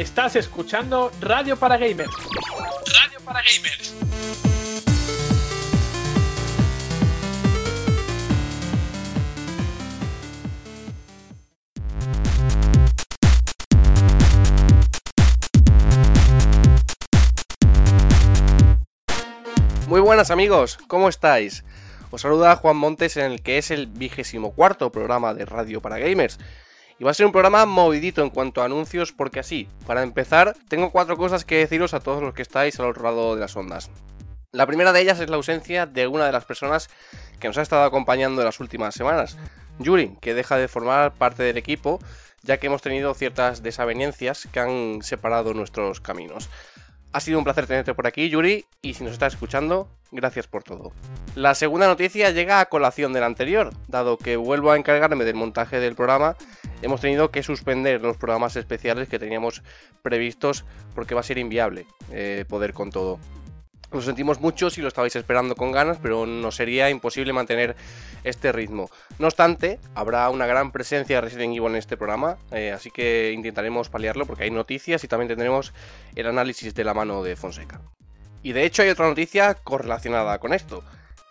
Estás escuchando Radio para Gamers. Radio para Gamers. Muy buenas amigos, ¿cómo estáis? Os saluda Juan Montes en el que es el vigésimo cuarto programa de Radio para Gamers. Y va a ser un programa movidito en cuanto a anuncios porque así, para empezar, tengo cuatro cosas que deciros a todos los que estáis al otro lado de las ondas. La primera de ellas es la ausencia de una de las personas que nos ha estado acompañando en las últimas semanas, Yuri, que deja de formar parte del equipo ya que hemos tenido ciertas desavenencias que han separado nuestros caminos. Ha sido un placer tenerte por aquí, Yuri, y si nos estás escuchando, gracias por todo. La segunda noticia llega a colación de la anterior, dado que vuelvo a encargarme del montaje del programa, hemos tenido que suspender los programas especiales que teníamos previstos porque va a ser inviable eh, poder con todo. Lo sentimos mucho si lo estabais esperando con ganas, pero nos sería imposible mantener este ritmo. No obstante, habrá una gran presencia de Resident Evil en este programa, eh, así que intentaremos paliarlo porque hay noticias y también tendremos el análisis de la mano de Fonseca. Y de hecho hay otra noticia correlacionada con esto.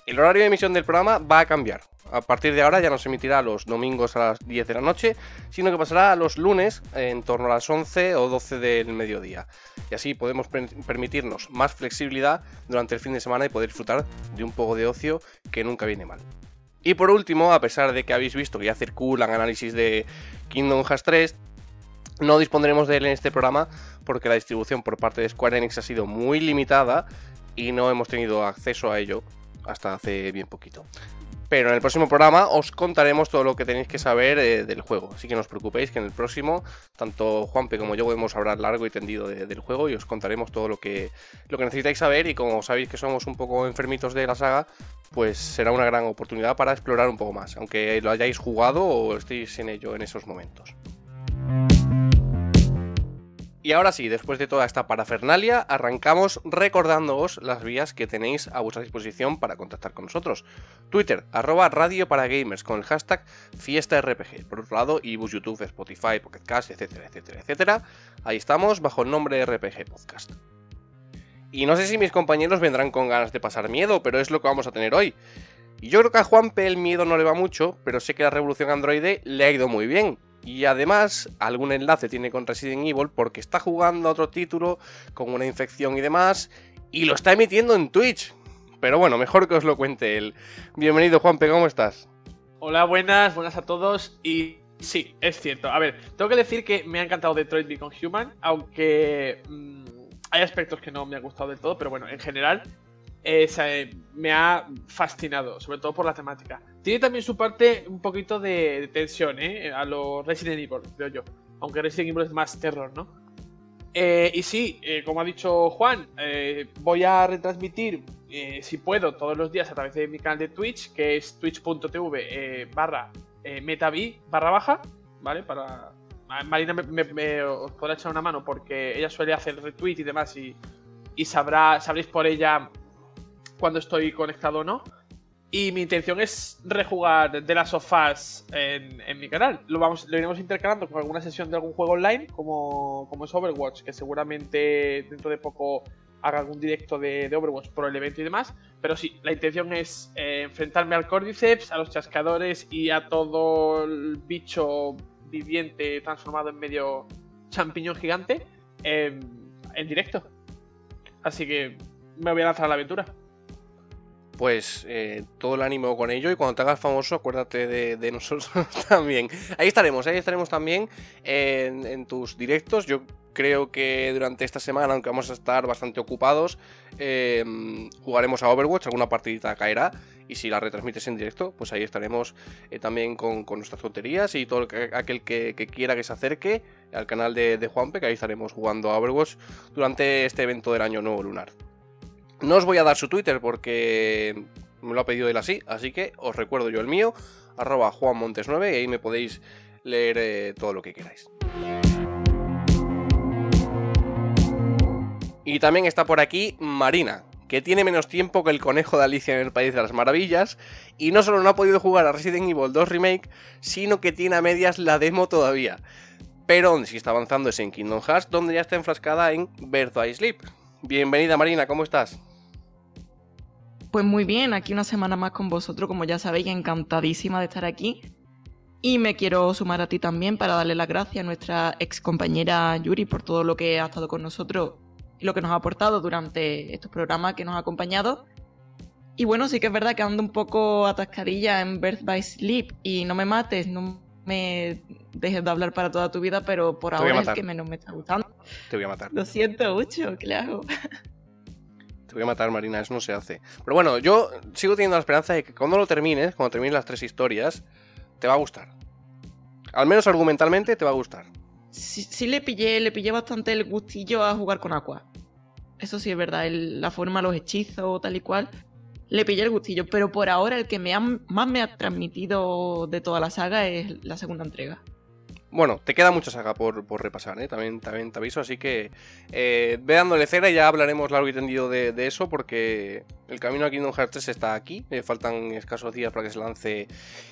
El horario de emisión del programa va a cambiar. A partir de ahora ya no se emitirá los domingos a las 10 de la noche, sino que pasará a los lunes en torno a las 11 o 12 del mediodía. Y así podemos permitirnos más flexibilidad durante el fin de semana y poder disfrutar de un poco de ocio que nunca viene mal. Y por último, a pesar de que habéis visto que ya circulan análisis de Kingdom Hearts 3, no dispondremos de él en este programa porque la distribución por parte de Square Enix ha sido muy limitada y no hemos tenido acceso a ello hasta hace bien poquito. Pero en el próximo programa os contaremos todo lo que tenéis que saber eh, del juego. Así que no os preocupéis que en el próximo, tanto Juanpe como yo podemos hablar largo y tendido del juego y os contaremos todo lo que, lo que necesitáis saber. Y como sabéis que somos un poco enfermitos de la saga, pues será una gran oportunidad para explorar un poco más, aunque lo hayáis jugado o estéis en ello en esos momentos. Y ahora sí, después de toda esta parafernalia, arrancamos recordándoos las vías que tenéis a vuestra disposición para contactar con nosotros. Twitter, arroba radio para gamers con el hashtag fiestarpg. Por otro lado, ibus, YouTube, Spotify, Pocket Cast, etcétera, etcétera, etcétera. Ahí estamos, bajo el nombre RPG Podcast. Y no sé si mis compañeros vendrán con ganas de pasar miedo, pero es lo que vamos a tener hoy. Y yo creo que a Juanpe el miedo no le va mucho, pero sé que la revolución Android le ha ido muy bien. Y además, algún enlace tiene con Resident Evil porque está jugando a otro título con una infección y demás. Y lo está emitiendo en Twitch. Pero bueno, mejor que os lo cuente él. Bienvenido, Juanpe, ¿cómo estás? Hola, buenas, buenas a todos. Y sí, es cierto. A ver, tengo que decir que me ha encantado Detroit Become Human, aunque mmm, hay aspectos que no me ha gustado del todo, pero bueno, en general eh, me ha fascinado, sobre todo por la temática. Tiene también su parte un poquito de, tensión, ¿eh? A los Resident Evil, creo yo. Aunque Resident Evil es más terror, ¿no? Eh, y sí, eh, como ha dicho Juan, voy a retransmitir, si puedo, todos los días a través de mi canal de Twitch, que es twitch.tv barra metavi barra baja, ¿vale? Para... Marina me, os podrá echar una mano porque ella suele hacer retweet y demás y, y sabrá, sabréis por ella cuando estoy conectado o no. Y mi intención es rejugar de las sofás en, en, mi canal. Lo, vamos, lo iremos intercalando con alguna sesión de algún juego online, como, como es Overwatch, que seguramente dentro de poco haga algún directo de, Overwatch por el evento y demás. Pero sí, la intención es eh, enfrentarme al Cordyceps, a los chascadores y a todo el bicho viviente transformado en medio champiñón gigante en directo. Así que me voy a lanzar a la aventura pues eh, todo el ánimo con ello y cuando te hagas famoso acuérdate de, nosotros también. Ahí estaremos, ahí estaremos también en, tus directos. Yo creo que durante esta semana, aunque vamos a estar bastante ocupados, em, jugaremos a Overwatch, alguna partidita caerá. Y si la retransmites en directo, pues ahí estaremos eh, también con, nuestras tonterías y todo aquel que, quiera que se acerque al canal de, de Juanpe, que ahí estaremos jugando a Overwatch durante este evento del año nuevo lunar. No os voy a dar su Twitter porque me lo ha pedido él así, así que os recuerdo yo el mío, arroba juanmontes9 y ahí me podéis leer eh, todo lo que queráis. Y también está por aquí Marina, que tiene menos tiempo que el conejo de Alicia en el País de las Maravillas, y no solo no ha podido jugar a Resident Evil 2 Remake, sino que tiene a medias la demo todavía. pero donde sí está avanzando es en Kingdom Hearts, donde ya está enfrascada en Birth by Sleep. Bienvenida Marina, ¿cómo estás? Pues muy bien, aquí una semana más con vosotros, como ya sabéis, encantadísima de estar aquí. Y me quiero sumar a ti también para darle las gracias a nuestra ex compañera Yuri por todo lo que ha estado con nosotros y lo que nos ha aportado durante estos programas que nos ha acompañado. Y bueno, sí que es verdad que ando un poco atascadilla en Birth by Sleep y no me mates, no me dejes de hablar para toda tu vida, pero por ahora es que menos me está gustando. Te voy a matar. Lo siento mucho, ¿qué le hago? Te voy a matar, Marina, eso no se hace. Pero bueno, yo sigo teniendo la esperanza de que cuando lo termines, cuando termines las tres historias, te va a gustar. Al menos argumentalmente te va a gustar. Sí, le pillé, le pillé bastante el gustillo a jugar con Aqua. Eso sí es verdad, la forma, los hechizos, tal y cual. Le pillé el gustillo, pero por ahora el que me más me ha transmitido de toda la saga es la segunda entrega. Bueno, te queda mucha saga por, repasar, ¿eh? también, también te aviso, así que eh, ve dándole cera y ya hablaremos largo y tendido de, eso, porque el camino a Kingdom Hearts 3 está aquí, eh, faltan escasos días para que se lance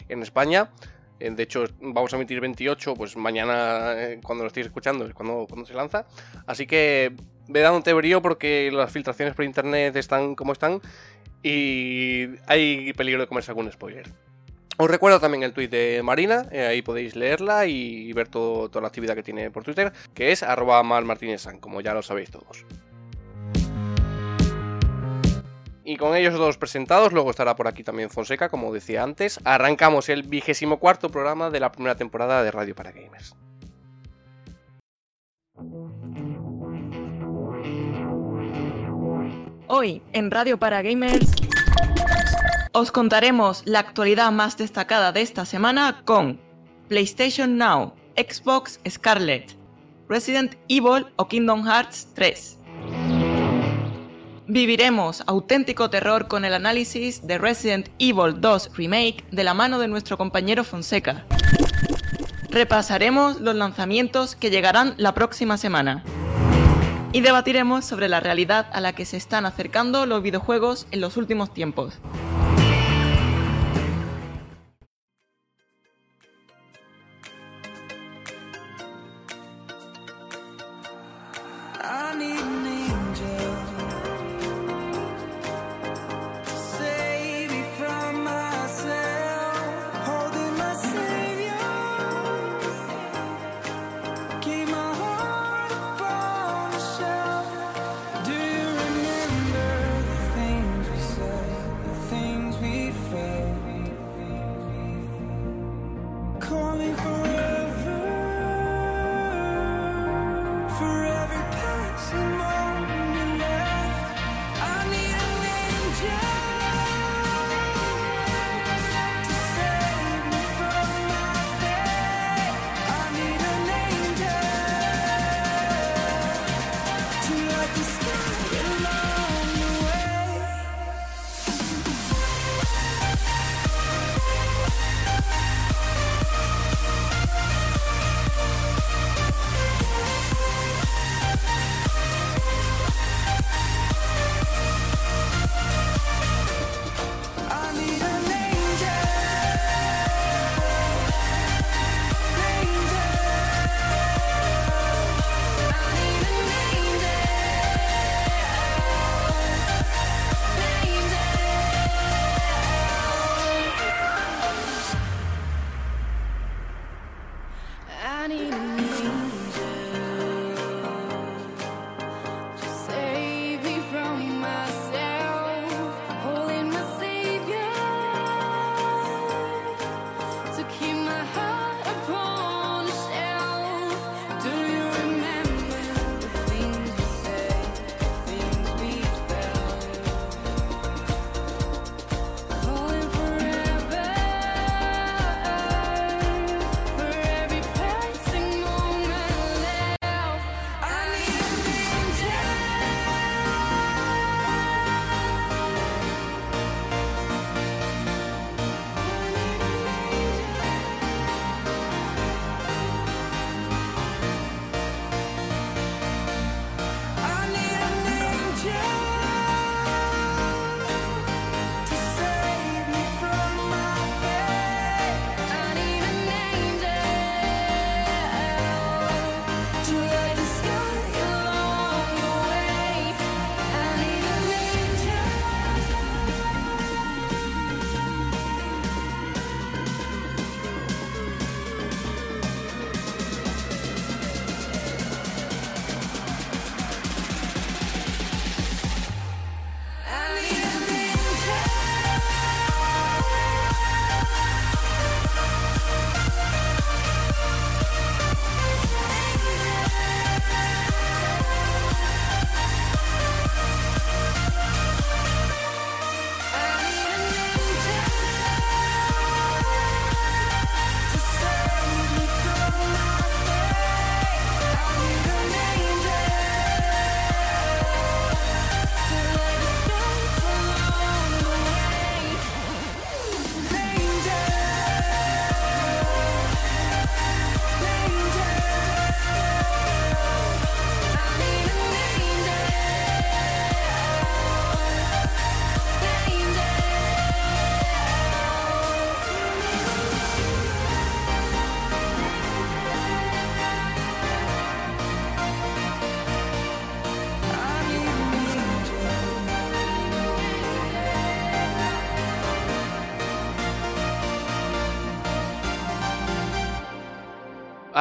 en España. Eh, de hecho, vamos a emitir 28, pues mañana, cuando lo estéis escuchando, es cuando, cuando se lanza. Así que ve dándote brío porque las filtraciones por internet están como están y hay peligro de comerse algún spoiler. Os recuerdo también el tweet de Marina, eh, ahí podéis leerla y ver toda la actividad que tiene por Twitter, que es arroba malmartinezsan, como ya lo sabéis todos. Y con ellos dos presentados, luego estará por aquí también Fonseca, como decía antes. Arrancamos el vigésimo cuarto programa de la primera temporada de Radio para Gamers. Hoy en Radio para Gamers os contaremos la actualidad más destacada de esta semana con PlayStation Now, Xbox Scarlet, Resident Evil o Kingdom Hearts 3. Viviremos auténtico terror con el análisis de Resident Evil 2 Remake de la mano de nuestro compañero Fonseca. Repasaremos los lanzamientos que llegarán la próxima semana y debatiremos sobre la realidad a la que se están acercando los videojuegos en los últimos tiempos.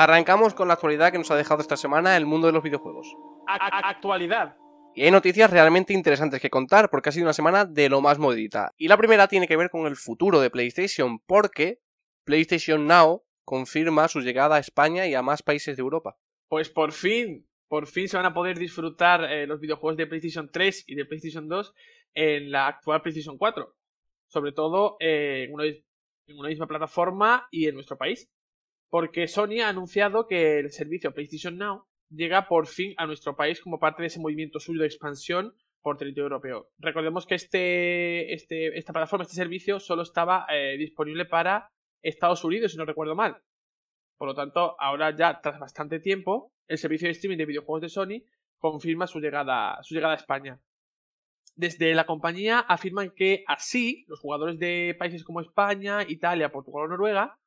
Arrancamos con la actualidad que nos ha dejado esta semana el mundo de los videojuegos. actualidad. Y hay noticias realmente interesantes que contar porque ha sido una semana de lo más modita. Y la primera tiene que ver con el futuro de PlayStation porque PlayStation Now confirma su llegada a España y a más países de Europa. Pues por fin, por fin se van a poder disfrutar eh, los videojuegos de PlayStation 3 y de PlayStation 2 en la actual PlayStation 4. Sobre todo eh, en, una, en una misma plataforma y en nuestro país. Porque Sony ha anunciado que el servicio PlayStation Now llega por fin a nuestro país como parte de ese movimiento suyo de expansión por territorio europeo. Recordemos que este, este, esta plataforma, este servicio, solo estaba eh, disponible para Estados Unidos, si no recuerdo mal. Por lo tanto, ahora ya, tras bastante tiempo, el servicio de streaming de videojuegos de Sony confirma su llegada, su llegada a España. Desde la compañía afirman que así los jugadores de países como España, Italia, Portugal o Noruega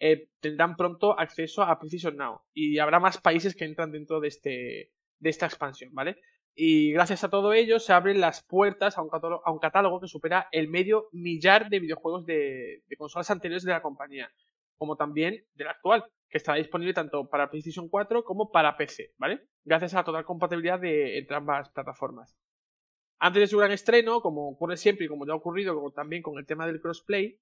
eh, tendrán pronto acceso a Precision Now y habrá más países que entran dentro de, este, de esta expansión, ¿vale? Y gracias a todo ello se abren las puertas a un catálogo, a un catálogo que supera el medio millar de videojuegos de, consolas anteriores de la compañía, como también del actual, que estará disponible tanto para PlayStation 4 como para PC, ¿vale? Gracias a la total compatibilidad de, entre ambas plataformas. Antes de su gran estreno, como ocurre siempre y como ya ha ocurrido también con el tema del crossplay,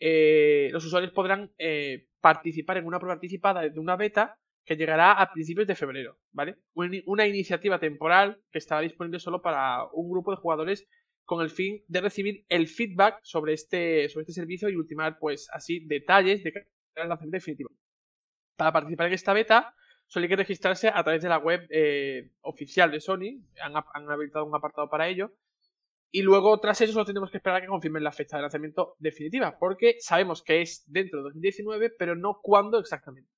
eh, los usuarios podrán eh, participar en una prueba anticipada de una beta que llegará a principios de febrero, ¿vale? Una iniciativa temporal que estará disponible solo para un grupo de jugadores con el fin de recibir el feedback sobre este, sobre este servicio y ultimar, pues, así, detalles de el lanzamiento definitivo. Para participar en esta beta, solo hay que registrarse a través de la web eh, oficial de Sony, han, han habilitado un apartado para ello, y luego, tras eso, solo tenemos que esperar a que confirmen la fecha de lanzamiento definitiva, porque sabemos que es dentro de 2019, pero no cuándo exactamente.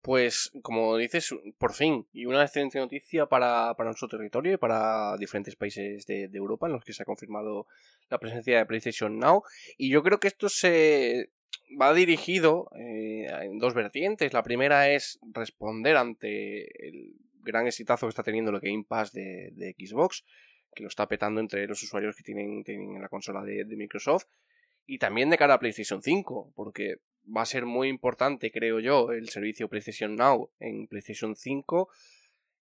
Pues, como dices, por fin, y una excelente noticia para, nuestro territorio y para diferentes países de, Europa en los que se ha confirmado la presencia de PlayStation Now. Y yo creo que esto se va dirigido eh, en dos vertientes. La primera es responder ante el gran exitazo que está teniendo el Game Pass de Xbox, que lo está petando entre los usuarios que tienen, tienen la consola de, de Microsoft. Y también de cara a PlayStation 5, porque va a ser muy importante, creo yo, el servicio PlayStation Now en PlayStation 5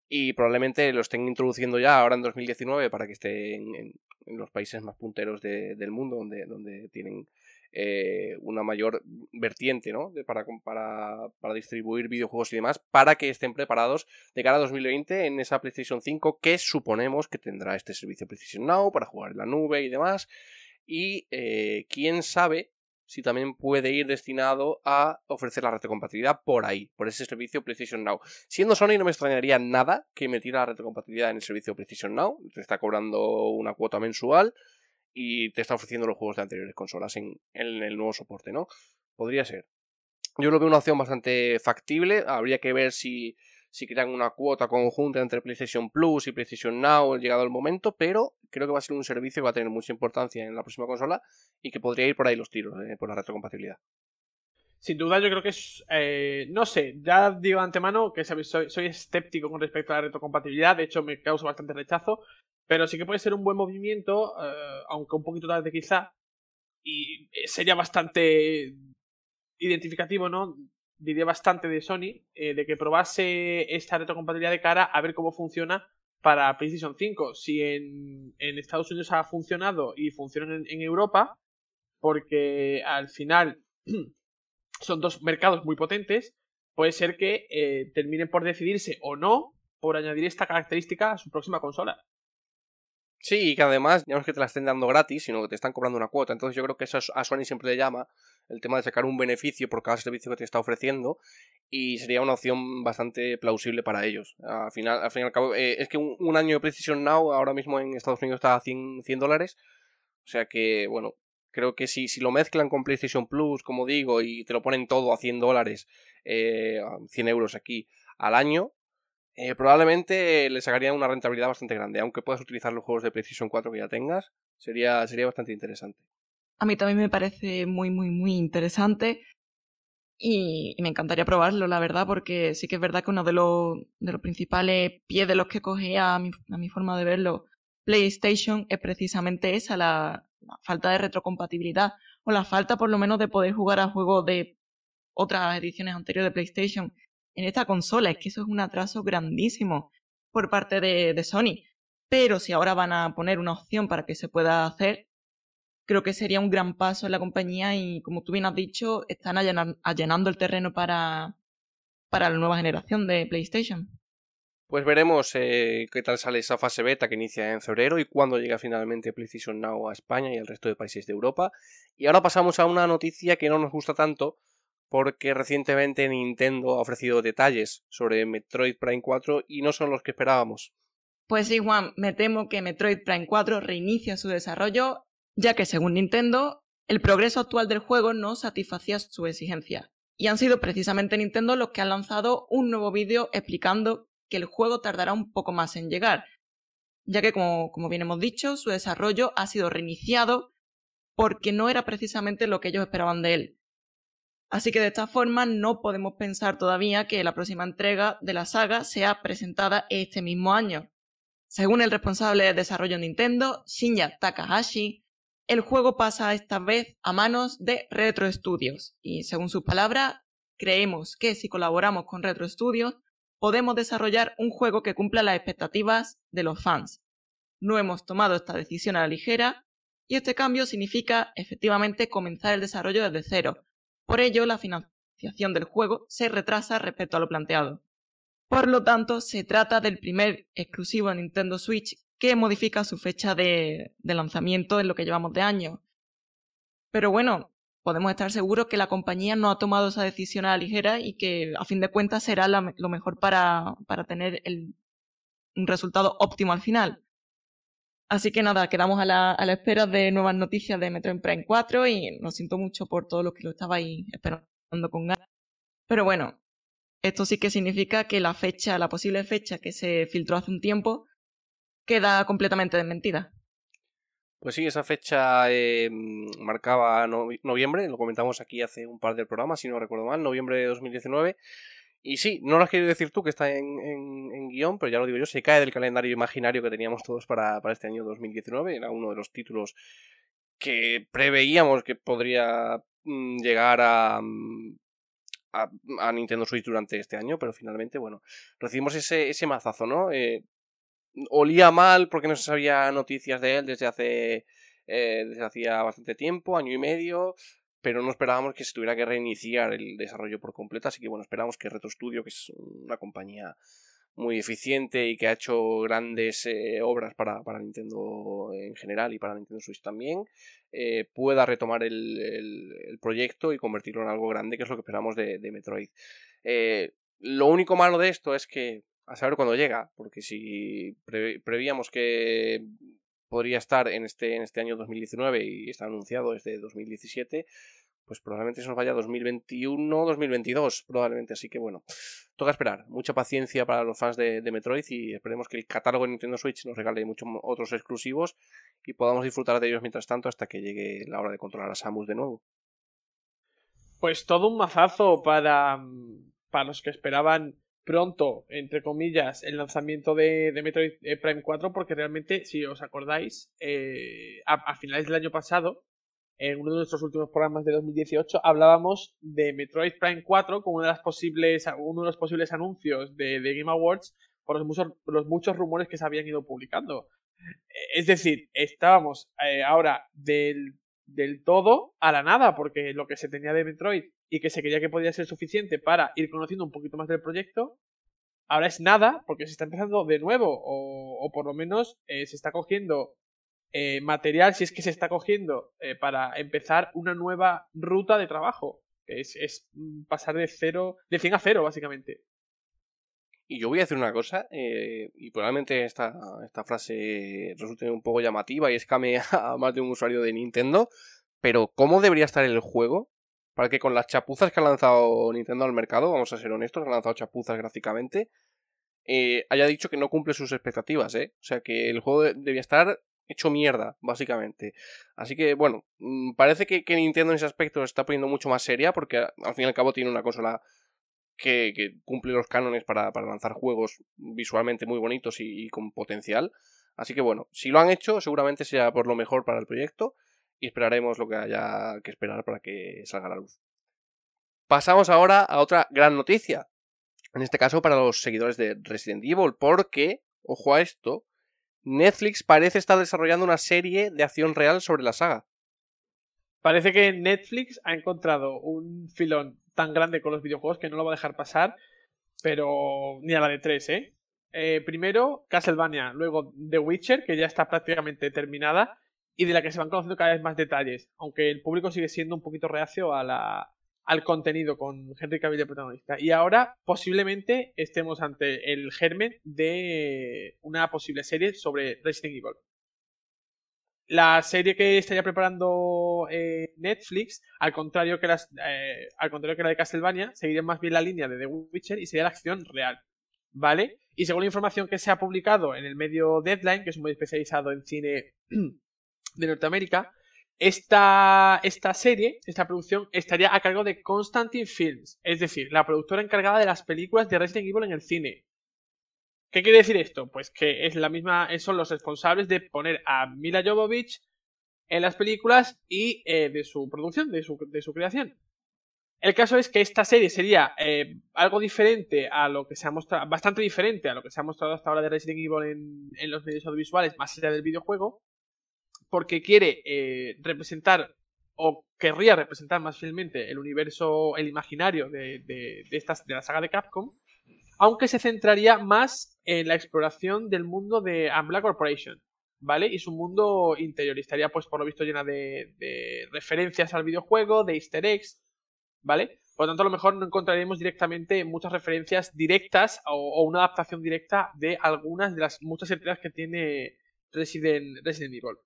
y probablemente lo estén introduciendo ya ahora en 2019 para que esté en, los países más punteros del mundo donde, donde tienen eh, una mayor vertiente ¿no? para, para, distribuir videojuegos y demás para que estén preparados de cara a 2020 en esa PlayStation 5 que suponemos que tendrá este servicio PlayStation Now para jugar en la nube y demás y eh, quién sabe si también puede ir destinado a ofrecer la retrocompatibilidad por ahí, por ese servicio PlayStation Now. Siendo Sony no me extrañaría nada que metiera la retrocompatibilidad en el servicio PlayStation Now, te está cobrando una cuota mensual y te está ofreciendo los juegos de anteriores consolas en, en el nuevo soporte, ¿no? Podría ser. Yo lo veo una opción bastante factible, habría que ver si si crean una cuota conjunta entre PlayStation Plus y PlayStation Now llegado el momento, pero creo que va a ser un servicio que va a tener mucha importancia en la próxima consola y que podría ir por ahí los tiros, eh, por la retrocompatibilidad. Sin duda, yo creo que es. Eh, no sé, ya digo de antemano que soy, soy, escéptico con respecto a la retrocompatibilidad. De hecho, me causa bastante rechazo. Pero sí que puede ser un buen movimiento, eh, aunque un poquito tarde quizá. Y sería bastante identificativo, ¿no? diría bastante de Sony eh, de que probase esta retrocompatibilidad de cara a ver cómo funciona para PlayStation 5. Si en, Estados Unidos ha funcionado y funciona en, Europa, porque al final son dos mercados muy potentes, puede ser que eh, terminen por decidirse o no por añadir esta característica a su próxima consola. Sí, y que además ya no es que te la estén dando gratis, sino que te están cobrando una cuota. Entonces yo creo que eso a Sony siempre le llama el tema de sacar un beneficio por cada servicio que te está ofreciendo y sería una opción bastante plausible para ellos. Al final, al fin y al cabo, eh, es que un, año de Precision Now ahora mismo en Estados Unidos está a 100, 100 dólares. O sea que, bueno, creo que si, si lo mezclan con PlayStation Plus, como digo, y te lo ponen todo a 100 dólares, eh, 100 euros aquí al año, eh, probablemente le sacaría una rentabilidad bastante grande, aunque puedas utilizar los juegos de PlayStation 4 que ya tengas, sería, sería bastante interesante. A mí también me parece muy, muy, muy interesante y, me encantaría probarlo, la verdad, porque sí que es verdad que uno de los, de los principales pies de los que coge a mi, a mi forma de verlo PlayStation es precisamente esa, la, la falta de retrocompatibilidad o la falta por lo menos de poder jugar a juegos de otras ediciones anteriores de PlayStation en esta consola. Es que eso es un atraso grandísimo por parte de, de Sony. Pero si ahora van a poner una opción para que se pueda hacer, creo que sería un gran paso en la compañía y como tú bien has dicho, están allanando el terreno para, para la nueva generación de PlayStation. Pues veremos eh, qué tal sale esa fase beta que inicia en febrero y cuándo llega finalmente PlayStation Now a España y al resto de países de Europa. Y ahora pasamos a una noticia que no nos gusta tanto porque recientemente Nintendo ha ofrecido detalles sobre Metroid Prime 4 y no son los que esperábamos. Pues sí, Juan, me temo que Metroid Prime 4 reinicia su desarrollo ya que según Nintendo, el progreso actual del juego no satisfacía su exigencia. Y han sido precisamente Nintendo los que han lanzado un nuevo vídeo explicando que el juego tardará un poco más en llegar, ya que como, como bien hemos dicho, su desarrollo ha sido reiniciado porque no era precisamente lo que ellos esperaban de él. Así que de esta forma no podemos pensar todavía que la próxima entrega de la saga sea presentada este mismo año. Según el responsable de desarrollo Nintendo, Shinya Takahashi, el juego pasa esta vez a manos de Retro Studios y según sus palabras, creemos que si colaboramos con Retro Studios podemos desarrollar un juego que cumpla las expectativas de los fans. No hemos tomado esta decisión a la ligera y este cambio significa efectivamente comenzar el desarrollo desde cero. Por ello, la financiación del juego se retrasa respecto a lo planteado. Por lo tanto, se trata del primer exclusivo de Nintendo Switch que modifica su fecha de, lanzamiento en lo que llevamos de año. Pero bueno, podemos estar seguros que la compañía no ha tomado esa decisión a la ligera y que a fin de cuentas será lo mejor para, tener un resultado óptimo al final. Así que nada, quedamos a la, a la, espera de nuevas noticias de Metroid Prime 4 y lo siento mucho por todos los que lo estabais esperando con ganas. Pero bueno, esto sí que significa que la fecha, la posible fecha que se filtró hace un tiempo, queda completamente desmentida. Pues sí, esa fecha eh, marcaba noviembre, lo comentamos aquí hace un par de programas, si no recuerdo mal, noviembre de 2019. Y sí, no lo has querido decir tú que está en, guion, pero ya lo digo yo, se cae del calendario imaginario que teníamos todos para, este año 2019. Era uno de los títulos que preveíamos que podría mm, llegar a, mm, a, Nintendo Switch durante este año, pero finalmente, bueno, recibimos ese, ese mazazo, ¿no? Eh, olía mal porque no se sabía noticias de él desde hace eh, desde hacía bastante tiempo, año y medio, pero no esperábamos que se tuviera que reiniciar el desarrollo por completo, así que bueno, esperamos que Retro Studio, que es una compañía muy eficiente y que ha hecho grandes eh, obras para, para, Nintendo en general y para Nintendo Switch también, eh, pueda retomar el, proyecto y convertirlo en algo grande, que es lo que esperamos de, de Metroid. lo único malo de esto es que a saber cuándo llega, porque si prevíamos que podría estar en este, en este año 2019 y está anunciado desde 2017, pues probablemente se nos vaya 2021, 2022, probablemente. Así que bueno, toca esperar. Mucha paciencia para los fans de, Metroid y esperemos que el catálogo de Nintendo Switch nos regale muchos otros exclusivos y podamos disfrutar de ellos mientras tanto hasta que llegue la hora de controlar a Samus de nuevo. Pues todo un mazazo para, para los que esperaban pronto, entre comillas, el lanzamiento de, Metroid eh, Prime 4, porque realmente, si os acordáis, eh, a, finales del año pasado, en uno de nuestros últimos programas de 2018, hablábamos de Metroid Prime 4 como una de las posibles, uno de los posibles anuncios de, Game Awards por los muchos, los muchos rumores que se habían ido publicando. Eh, es decir, estábamos ahora del, del todo a la nada, porque lo que se tenía de Metroid y que se creía que podía ser suficiente para ir conociendo un poquito más del proyecto, ahora es nada porque se está empezando de nuevo o, por lo menos eh, se está cogiendo eh, material, si es que se está cogiendo, eh, para empezar una nueva ruta de trabajo. Es, es, pasar de cero, de 100 a cero, básicamente. Y yo voy a decir una cosa, y probablemente esta, esta frase resulte un poco llamativa y escame a más de un usuario de Nintendo, pero ¿cómo debería estar el juego para que con las chapuzas que ha lanzado Nintendo al mercado, vamos a ser honestos, ha lanzado chapuzas gráficamente, eh, haya dicho que no cumple sus expectativas, ¿eh? O sea que el juego debía estar hecho mierda, básicamente. Así que, bueno, mm, parece que, Nintendo en ese aspecto se está poniendo mucho más seria, porque al fin y al cabo tiene una consola que, cumple los cánones para, lanzar juegos visualmente muy bonitos y, y con potencial. Así que bueno, si lo han hecho, seguramente sea por lo mejor para el proyecto y esperaremos lo que haya que esperar para que salga la luz. Pasamos ahora a otra gran noticia. En este caso para los seguidores de Resident Evil, porque, ojo a esto, Netflix parece estar desarrollando una serie de acción real sobre la saga. Parece que Netflix ha encontrado un filón tan grande con los videojuegos que no lo va a dejar pasar, pero ni a la de tres, ¿eh? eh primero Castlevania, luego The Witcher, que ya está prácticamente terminada y de la que se van conociendo cada vez más detalles, aunque el público sigue siendo un poquito reacio a la, al contenido con Henry Cavill de protagonista. Y ahora posiblemente estemos ante el germen de una posible serie sobre Resident Evil. La serie que estaría preparando eh, Netflix, al contrario, que las, eh, al contrario que la de Castlevania, seguiría más bien la línea de The Witcher y sería la acción real. ¿Vale? Y según la información que se ha publicado en el medio Deadline, que es muy especializado en cine de Norteamérica, esta, esta serie, esta producción, estaría a cargo de Constantine Films, es decir, la productora encargada de las películas de Resident Evil en el cine. ¿Qué quiere decir esto? Pues que es la misma, son los responsables de poner a Mila Jovovich en las películas y eh, de su producción, de su, de su, creación. El caso es que esta serie sería eh, algo diferente a lo que se ha mostrado, bastante diferente a lo que se ha mostrado hasta ahora de Resident Evil en, en los medios audiovisuales, más allá del videojuego, porque quiere eh, representar o querría representar más fielmente el universo, el imaginario de, de, estas, de la saga de Capcom, aunque se centraría más en la exploración del mundo de Umbrella Corporation, ¿vale? Y su mundo interior. estaría, pues, por lo visto, llena de, de, referencias al videojuego, de easter eggs, ¿vale? Por lo tanto, a lo mejor no encontraremos directamente muchas referencias directas o, una adaptación directa de algunas de las muchas entregas que tiene Resident Evil.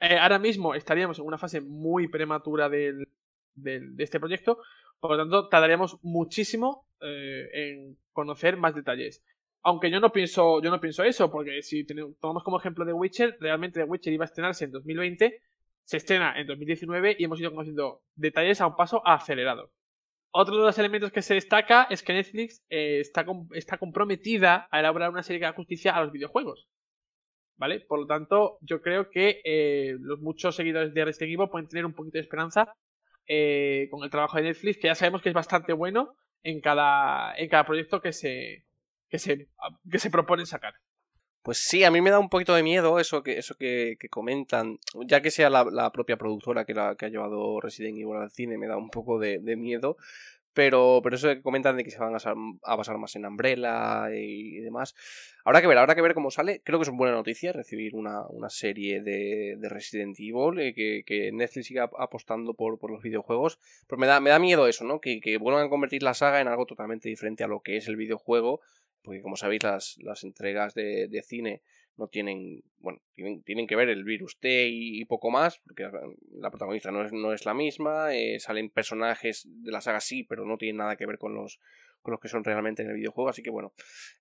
Eh, ahora mismo estaríamos en una fase muy prematura del, de este proyecto, por lo tanto tardaríamos muchísimo eh, en conocer más detalles. Aunque yo no pienso, yo no pienso eso, porque si tomamos como ejemplo de Witcher, realmente The Witcher iba a estrenarse en 2020, se estrena en 2019 y hemos ido conociendo detalles a un paso acelerado. Otro de los elementos que se destaca es que Netflix eh, está, está comprometida a elaborar una serie que haga justicia a los videojuegos. ¿Vale? Por lo tanto, yo creo que eh, los muchos seguidores de Resident Evil pueden tener un poquito de esperanza eh, con el trabajo de Netflix, que ya sabemos que es bastante bueno en cada, en cada proyecto que se, que se, que se proponen sacar. Pues sí, a mí me da un poquito de miedo eso que, eso que, comentan, ya que sea la, propia productora que, la, que ha llevado Resident Evil al cine, me da un poco de miedo, pero, pero eso que comentan de que se van a, basar más en Umbrella y, demás. Habrá que ver, habrá que ver cómo sale. Creo que es una buena noticia recibir una, serie de, Resident Evil, eh, que, Netflix siga apostando por, los videojuegos. Pero me da, me da miedo eso, ¿no? Que, vuelvan a convertir la saga en algo totalmente diferente a lo que es el videojuego. Porque como sabéis, las, las entregas de, de cine no tienen, bueno, tienen, tienen que ver el virus T y, poco más, porque la protagonista no es, no es la misma, eh, salen personajes de la saga sí, pero no tienen nada que ver con los, con los que son realmente en el videojuego, así que bueno,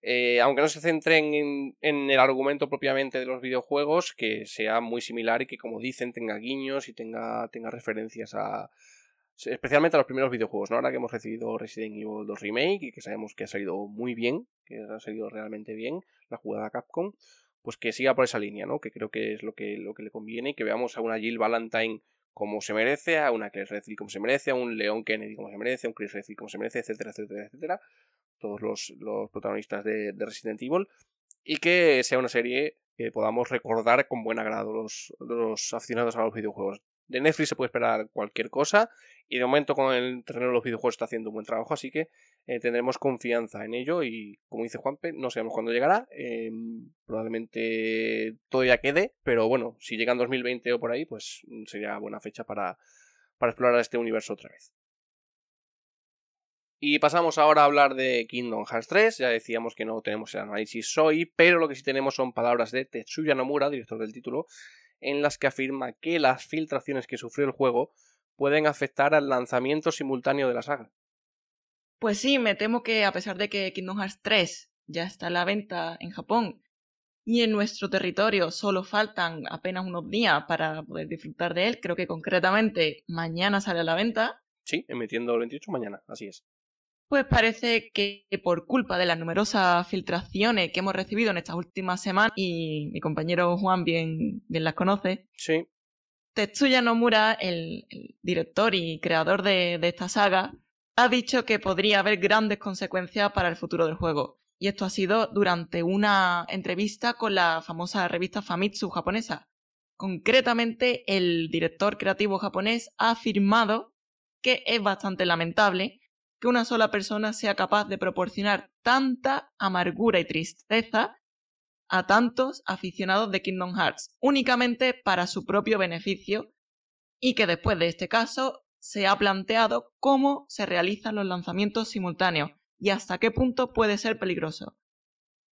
eh, aunque no se centren en, en, el argumento propiamente de los videojuegos, que sea muy similar y que como dicen tenga guiños y tenga, tenga referencias a, especialmente a los primeros videojuegos, ¿no? Ahora que hemos recibido Resident Evil 2 Remake y que sabemos que ha salido muy bien, que ha salido realmente bien la jugada Capcom, pues que siga por esa línea, ¿no? Que creo que es lo que, lo que le conviene y que veamos a una Jill Valentine como se merece, a una Claire Redfield como se merece, a un Leon Kennedy como se merece, a un Chris Redfield como se merece, etcétera, etcétera, etcétera. Todos los, protagonistas de, Resident Evil. Y que sea una serie que podamos recordar con buen agrado los, los aficionados a los videojuegos. De Netflix se puede esperar cualquier cosa y de momento con el terreno de los videojuegos está haciendo un buen trabajo, así que eh, tendremos confianza en ello y como dice Juanpe, no sabemos cuándo llegará, eh, probablemente todavía quede, pero bueno, si llega en 2020 o por ahí, pues sería buena fecha para, para explorar este universo otra vez. Y pasamos ahora a hablar de Kingdom Hearts 3. Ya decíamos que no tenemos el análisis hoy, pero lo que sí tenemos son palabras de Tetsuya Nomura, director del título, en las que afirma que las filtraciones que sufrió el juego pueden afectar al lanzamiento simultáneo de la saga. Pues sí, me temo que a pesar de que Kingdom Hearts 3 ya está a la venta en Japón y en nuestro territorio solo faltan apenas unos días para poder disfrutar de él, creo que concretamente mañana sale a la venta. Sí, emitiendo el 28 mañana, así es. Pues parece que por culpa de las numerosas filtraciones que hemos recibido en estas últimas semanas, y mi compañero Juan bien, bien las conoce, sí. Tetsuya Nomura, el, director y creador de, esta saga, ha dicho que podría haber grandes consecuencias para el futuro del juego. Y esto ha sido durante una entrevista con la famosa revista Famitsu japonesa. Concretamente, el director creativo japonés ha afirmado que es bastante lamentable que una sola persona sea capaz de proporcionar tanta amargura y tristeza a tantos aficionados de Kingdom Hearts, únicamente para su propio beneficio, y que después de este caso se ha planteado cómo se realizan los lanzamientos simultáneos y hasta qué punto puede ser peligroso.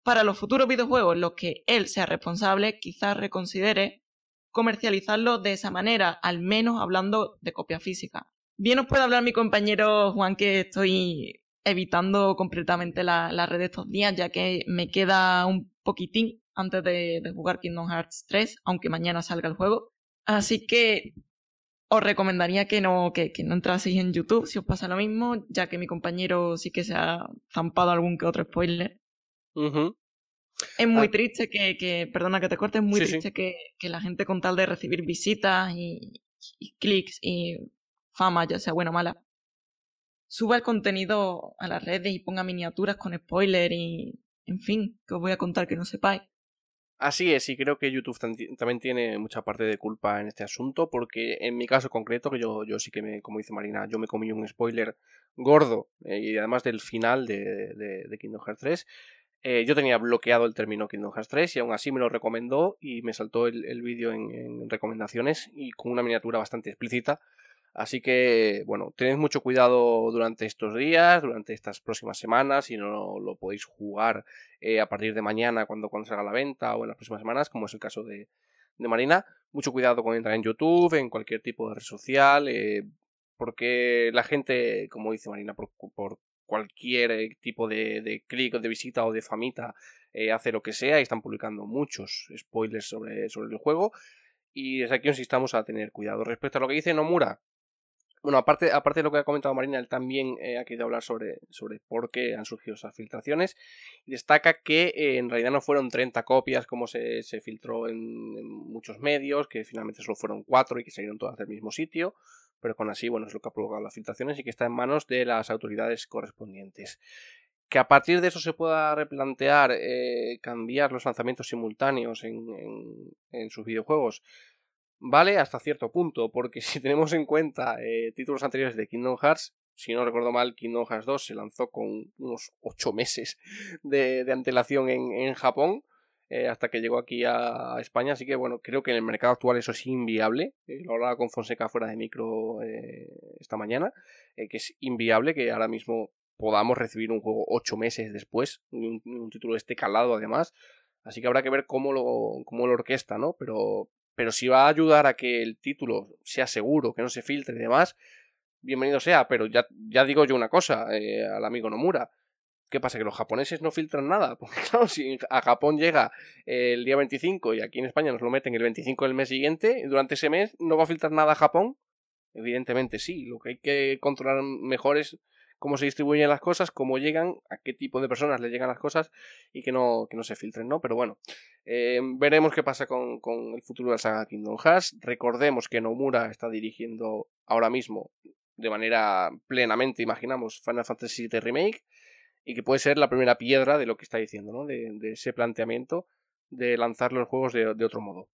Para los futuros videojuegos en los que él sea responsable, quizás reconsidere comercializarlo de esa manera, al menos hablando de copia física. Bien os puede hablar mi compañero Juan que estoy evitando completamente la, la red estos días, ya que me queda un poquitín antes de, de, jugar Kingdom Hearts 3, aunque mañana salga el juego. Así que os recomendaría que no, que, que, no entraseis en YouTube si os pasa lo mismo, ya que mi compañero sí que se ha zampado algún que otro spoiler. Es muy ah. triste que, que, perdona que te corte, es muy sí, triste sí. Que, que, la gente con tal de recibir visitas y, y clics y fama, ya sea buena o mala, suba el contenido a las redes y ponga miniaturas con spoiler y, en fin, que os voy a contar que no sepáis. Así es, y creo que YouTube también tiene mucha parte de culpa en este asunto, porque en mi caso concreto, que yo, yo sí que me, como dice Marina, yo me comí un spoiler gordo, eh, y además del final de, de, de Kingdom Hearts 3, eh, yo tenía bloqueado el término Kingdom Hearts 3 y aún así me lo recomendó y me saltó el, vídeo en, recomendaciones y con una miniatura bastante explícita Así que, bueno, tened mucho cuidado durante estos días, durante estas próximas semanas, si no lo podéis jugar eh, a partir de mañana cuando, cuando salga la venta o en las próximas semanas, como es el caso de, de Marina. Mucho cuidado con entrar en YouTube, en cualquier tipo de red social, eh, porque la gente, como dice Marina, por, cualquier tipo de, de clic, de visita o de famita, eh, hace lo que sea y están publicando muchos spoilers sobre, sobre el juego. Y desde aquí os instamos a tener cuidado. Respecto a lo que dice Nomura, bueno, aparte, aparte de lo que ha comentado Marina, él también eh, ha querido hablar sobre, sobre por qué han surgido esas filtraciones. Destaca que eh, en realidad no fueron 30 copias como se, se filtró en, muchos medios, que finalmente solo fueron 4 y que salieron todas del mismo sitio, pero con así, bueno, es lo que ha provocado las filtraciones y que está en manos de las autoridades correspondientes. Que a partir de eso se pueda replantear eh, cambiar los lanzamientos simultáneos en, en sus videojuegos vale hasta cierto punto, porque si tenemos en cuenta eh, títulos anteriores de Kingdom Hearts, si no recuerdo mal, Kingdom Hearts 2 se lanzó con unos 8 meses de, de antelación en, en Japón, eh, hasta que llegó aquí a, España, así que bueno, creo que en el mercado actual eso es inviable, eh, lo hablaba con Fonseca fuera de micro esta mañana, que es inviable que ahora mismo podamos recibir un juego 8 meses después, un, un título de este calado además, así que habrá que ver cómo lo, cómo lo orquesta, ¿no? Pero, pero si va a ayudar a que el título sea seguro, que no se filtre y demás, bienvenido sea, pero ya, ya digo yo una cosa eh, al amigo Nomura. ¿Qué pasa? ¿Que los japoneses no filtran nada? Porque claro, si a Japón llega el día 25 y aquí en España nos lo meten el 25 del mes siguiente, durante ese mes no va a filtrar nada a Japón. Evidentemente sí, lo que hay que controlar mejor es cómo se distribuyen las cosas, cómo llegan, a qué tipo de personas le llegan las cosas y que no, que no se filtren, ¿no? Pero bueno, eh, veremos qué pasa con, con, el futuro de la saga Kingdom Hearts. Recordemos que Nomura está dirigiendo ahora mismo de manera plenamente, imaginamos, Final Fantasy VII Remake y que puede ser la primera piedra de lo que está diciendo, ¿no? De, ese planteamiento de lanzar los juegos de, de, otro modo.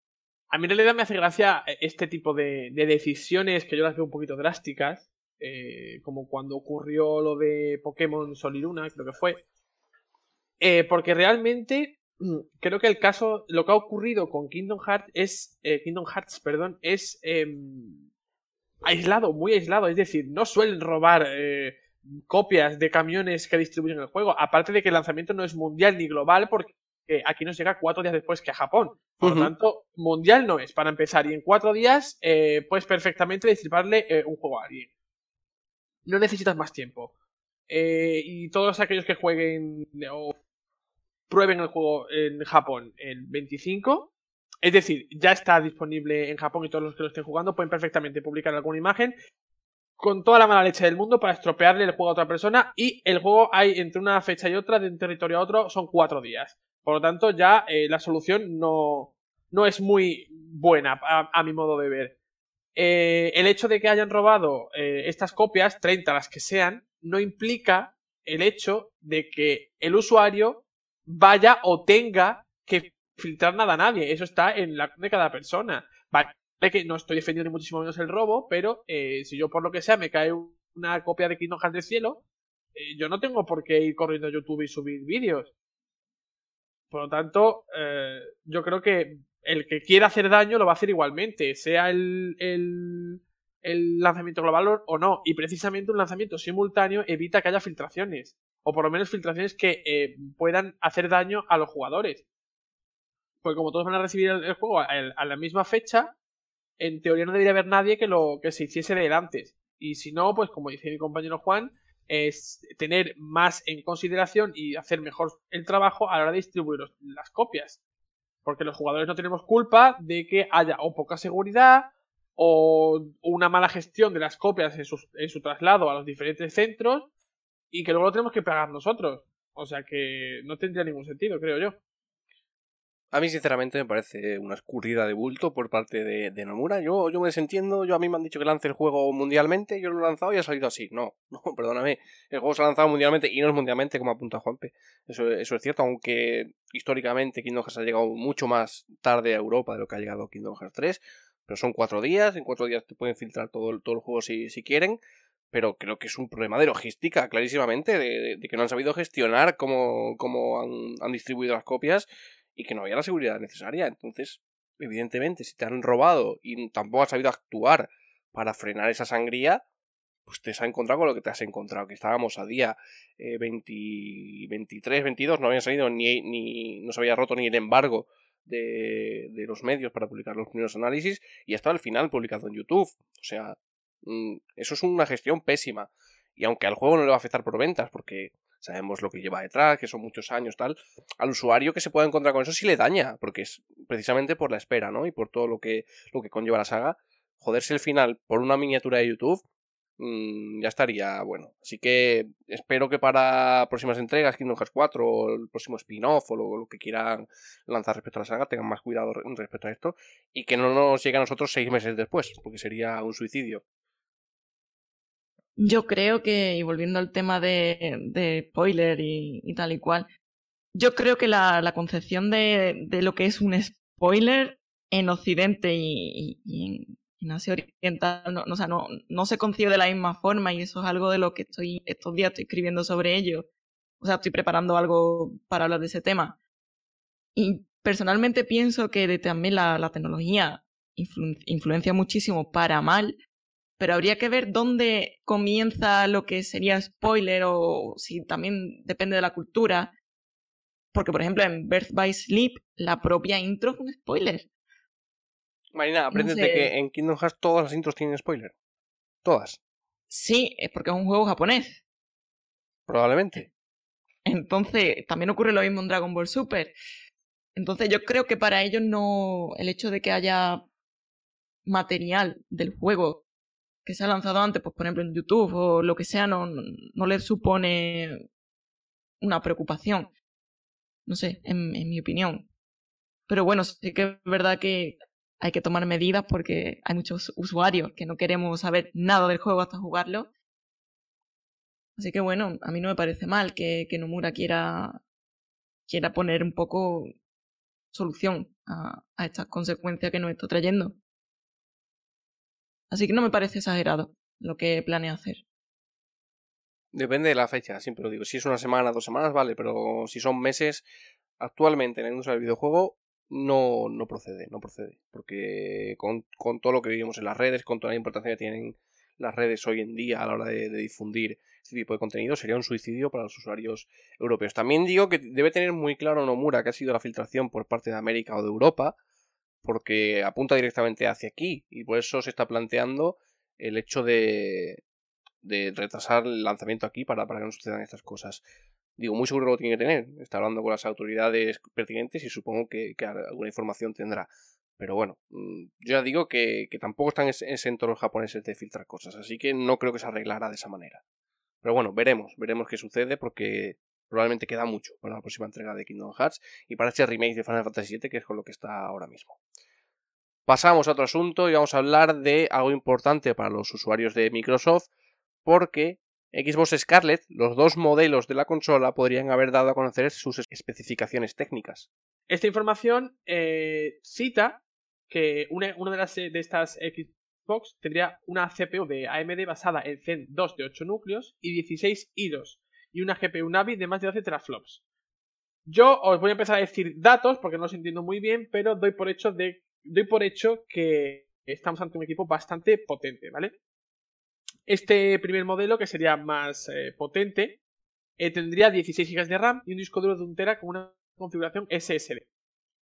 A mí en realidad me hace gracia este tipo de, de decisiones que yo las veo un poquito drásticas, eh, como cuando ocurrió lo de Pokémon Sol y Luna, creo que fue. Eh, porque realmente creo que el caso, lo que ha ocurrido con Kingdom Hearts es, eh, Kingdom Hearts, perdón, es em, aislado, muy aislado. Es decir, no suelen robar copias de camiones que distribuyen el juego. Aparte de que el lanzamiento no es mundial ni global, porque aquí nos llega cuatro días después que a Japón. Por uh -huh. lo tanto, mundial no es para empezar. Y en cuatro días eh, puedes perfectamente distribuirle eh, un juego a alguien no necesitas más tiempo. Eh, y todos aquellos que jueguen o prueben el juego en Japón el 25, es decir, ya está disponible en Japón y todos los que lo estén jugando pueden perfectamente publicar alguna imagen con toda la mala leche del mundo para estropearle el juego a otra persona y el juego hay entre una fecha y otra, de un territorio a otro, son cuatro días. Por lo tanto, ya eh, la solución no, no es muy buena a, a mi modo de ver. Eh, el hecho de que hayan robado eh, estas copias, 30 las que sean, no implica el hecho de que el usuario vaya o tenga que filtrar nada a nadie. Eso está en la de cada persona. Vale, que no estoy defendiendo ni muchísimo menos el robo, pero eh, si yo por lo que sea me cae una copia de Kingdom del cielo, eh, yo no tengo por qué ir corriendo a YouTube y subir vídeos. Por lo tanto, yo creo que el que quiera hacer daño lo va a hacer igualmente, sea el, lanzamiento global o no. Y precisamente un lanzamiento simultáneo evita que haya filtraciones. O por lo menos filtraciones que puedan hacer daño a los jugadores. Pues como todos van a recibir el, juego a, la misma fecha, en teoría no debería haber nadie que lo que se hiciese de antes. Y si no, pues como dice mi compañero Juan, es tener más en consideración y hacer mejor el trabajo a la hora de distribuir las copias. Porque los jugadores no tenemos culpa de que haya o poca seguridad o una mala gestión de las copias en su, en su traslado a los diferentes centros y que luego lo tenemos que pagar nosotros. O sea que no tendría ningún sentido, creo yo. A mí, sinceramente, me parece una escurrida de bulto por parte de, Nomura. Yo, yo me desentiendo. Yo a mí me han dicho que lance el juego mundialmente. Yo lo he lanzado y ha salido así. No, no, perdóname. El juego se ha lanzado mundialmente y no es mundialmente como apunta Juanpe. Eso, eso es cierto, aunque históricamente Kingdom Hearts ha llegado mucho más tarde a Europa de lo que ha llegado Kingdom Hearts 3. Pero son cuatro días. En cuatro días te pueden filtrar todo, todo el juego si, si quieren pero creo que es un problema de logística, clarísimamente, de, que no han sabido gestionar cómo, cómo han, han, distribuido las copias y que no había la seguridad necesaria. Entonces, evidentemente, si te han robado y tampoco has sabido actuar para frenar esa sangría, pues te has encontrado con lo que te has encontrado, que estábamos a día 23, 22, no había salido ni, ni, no se había roto ni el embargo de, de los medios para publicar los primeros análisis y hasta al final publicado en YouTube. O sea, mm, eso es una gestión pésima. Y aunque al juego no le va a afectar por ventas, porque sabemos lo que lleva detrás, que son muchos años, tal, al usuario que se pueda encontrar con eso sí le daña, porque es precisamente por la espera, ¿no? Y por todo lo que, lo que conlleva la saga, joderse el final por una miniatura de YouTube, mm, ya estaría bueno. Así que espero que para próximas entregas, Kingdom Hearts 4 o el próximo spin-off o lo, que quieran lanzar respecto a la saga, tengan más cuidado respecto a esto y que no nos llegue a nosotros seis meses después, porque sería un suicidio. Yo creo que, y volviendo al tema de, spoiler y, tal y cual, yo creo que la, concepción de, lo que es un spoiler en Occidente y, en, Asia Oriental no, o sea, no, se concibe de la misma forma y eso es algo de lo que estoy estos días estoy escribiendo sobre ello. O sea, estoy preparando algo para hablar de ese tema. Y personalmente pienso que también la, la tecnología influencia muchísimo para mal pero habría que ver dónde comienza lo que sería spoiler o si también depende de la cultura. Porque, por ejemplo, en Birth by Sleep, la propia intro es un spoiler. Marina, aprendes de que en Kingdom Hearts todas las intros tienen spoiler. Todas. Sí, es porque es un juego japonés. Probablemente. Entonces, también ocurre lo mismo en Dragon Ball Super. Entonces, yo creo que para ellos no. El hecho de que haya material del juego que se ha lanzado antes, pues por ejemplo en YouTube o lo que sea, no, no, le supone una preocupación. No sé, en, mi opinión. Pero bueno, sí que es verdad que hay que tomar medidas porque hay muchos usuarios que no queremos saber nada del juego hasta jugarlo. Así que bueno, a mí no me parece mal que, que Nomura quiera, quiera poner un poco solución a, a estas consecuencias que nos está trayendo. Así que no me parece exagerado lo que planea hacer. Depende de la fecha, siempre lo digo. Si es una semana, dos semanas, vale, pero si son meses, actualmente en el industria del videojuego no, no procede, no procede. Porque con, con, todo lo que vivimos en las redes, con toda la importancia que tienen las redes hoy en día a la hora de, de difundir este tipo de contenido, sería un suicidio para los usuarios europeos. También digo que debe tener muy claro Nomura que ha sido la filtración por parte de América o de Europa, porque apunta directamente hacia aquí y por eso se está planteando el hecho de, de retrasar el lanzamiento aquí para, para que no sucedan estas cosas. Digo, muy seguro lo tiene que tener. Está hablando con las autoridades pertinentes y supongo que, alguna información tendrá. Pero bueno, mm, yo ya digo que, que tampoco están exentos los japoneses de filtrar cosas, así que no creo que se arreglara de esa manera. Pero bueno, veremos, veremos qué sucede porque probablemente queda mucho para la próxima entrega de Kingdom Hearts y para este remake de Final Fantasy VII, que es con lo que está ahora mismo. Pasamos a otro asunto y vamos a hablar de algo importante para los usuarios de Microsoft porque Xbox Scarlett, los dos modelos de la consola, podrían haber dado a conocer sus especificaciones técnicas. Esta información eh, cita que una, de, las, de estas Xbox tendría una CPU de AMD basada en Zen 2 de 8 núcleos y 16 hilos y una GPU Navi de más de 12 teraflops. Yo os voy a empezar a decir datos porque no los entiendo muy bien, pero doy por hecho de doy por hecho que estamos ante un equipo bastante potente, ¿vale? Este primer modelo, que sería más eh, potente, eh, tendría 16 GB de RAM y un disco duro de un tera con una configuración SSD,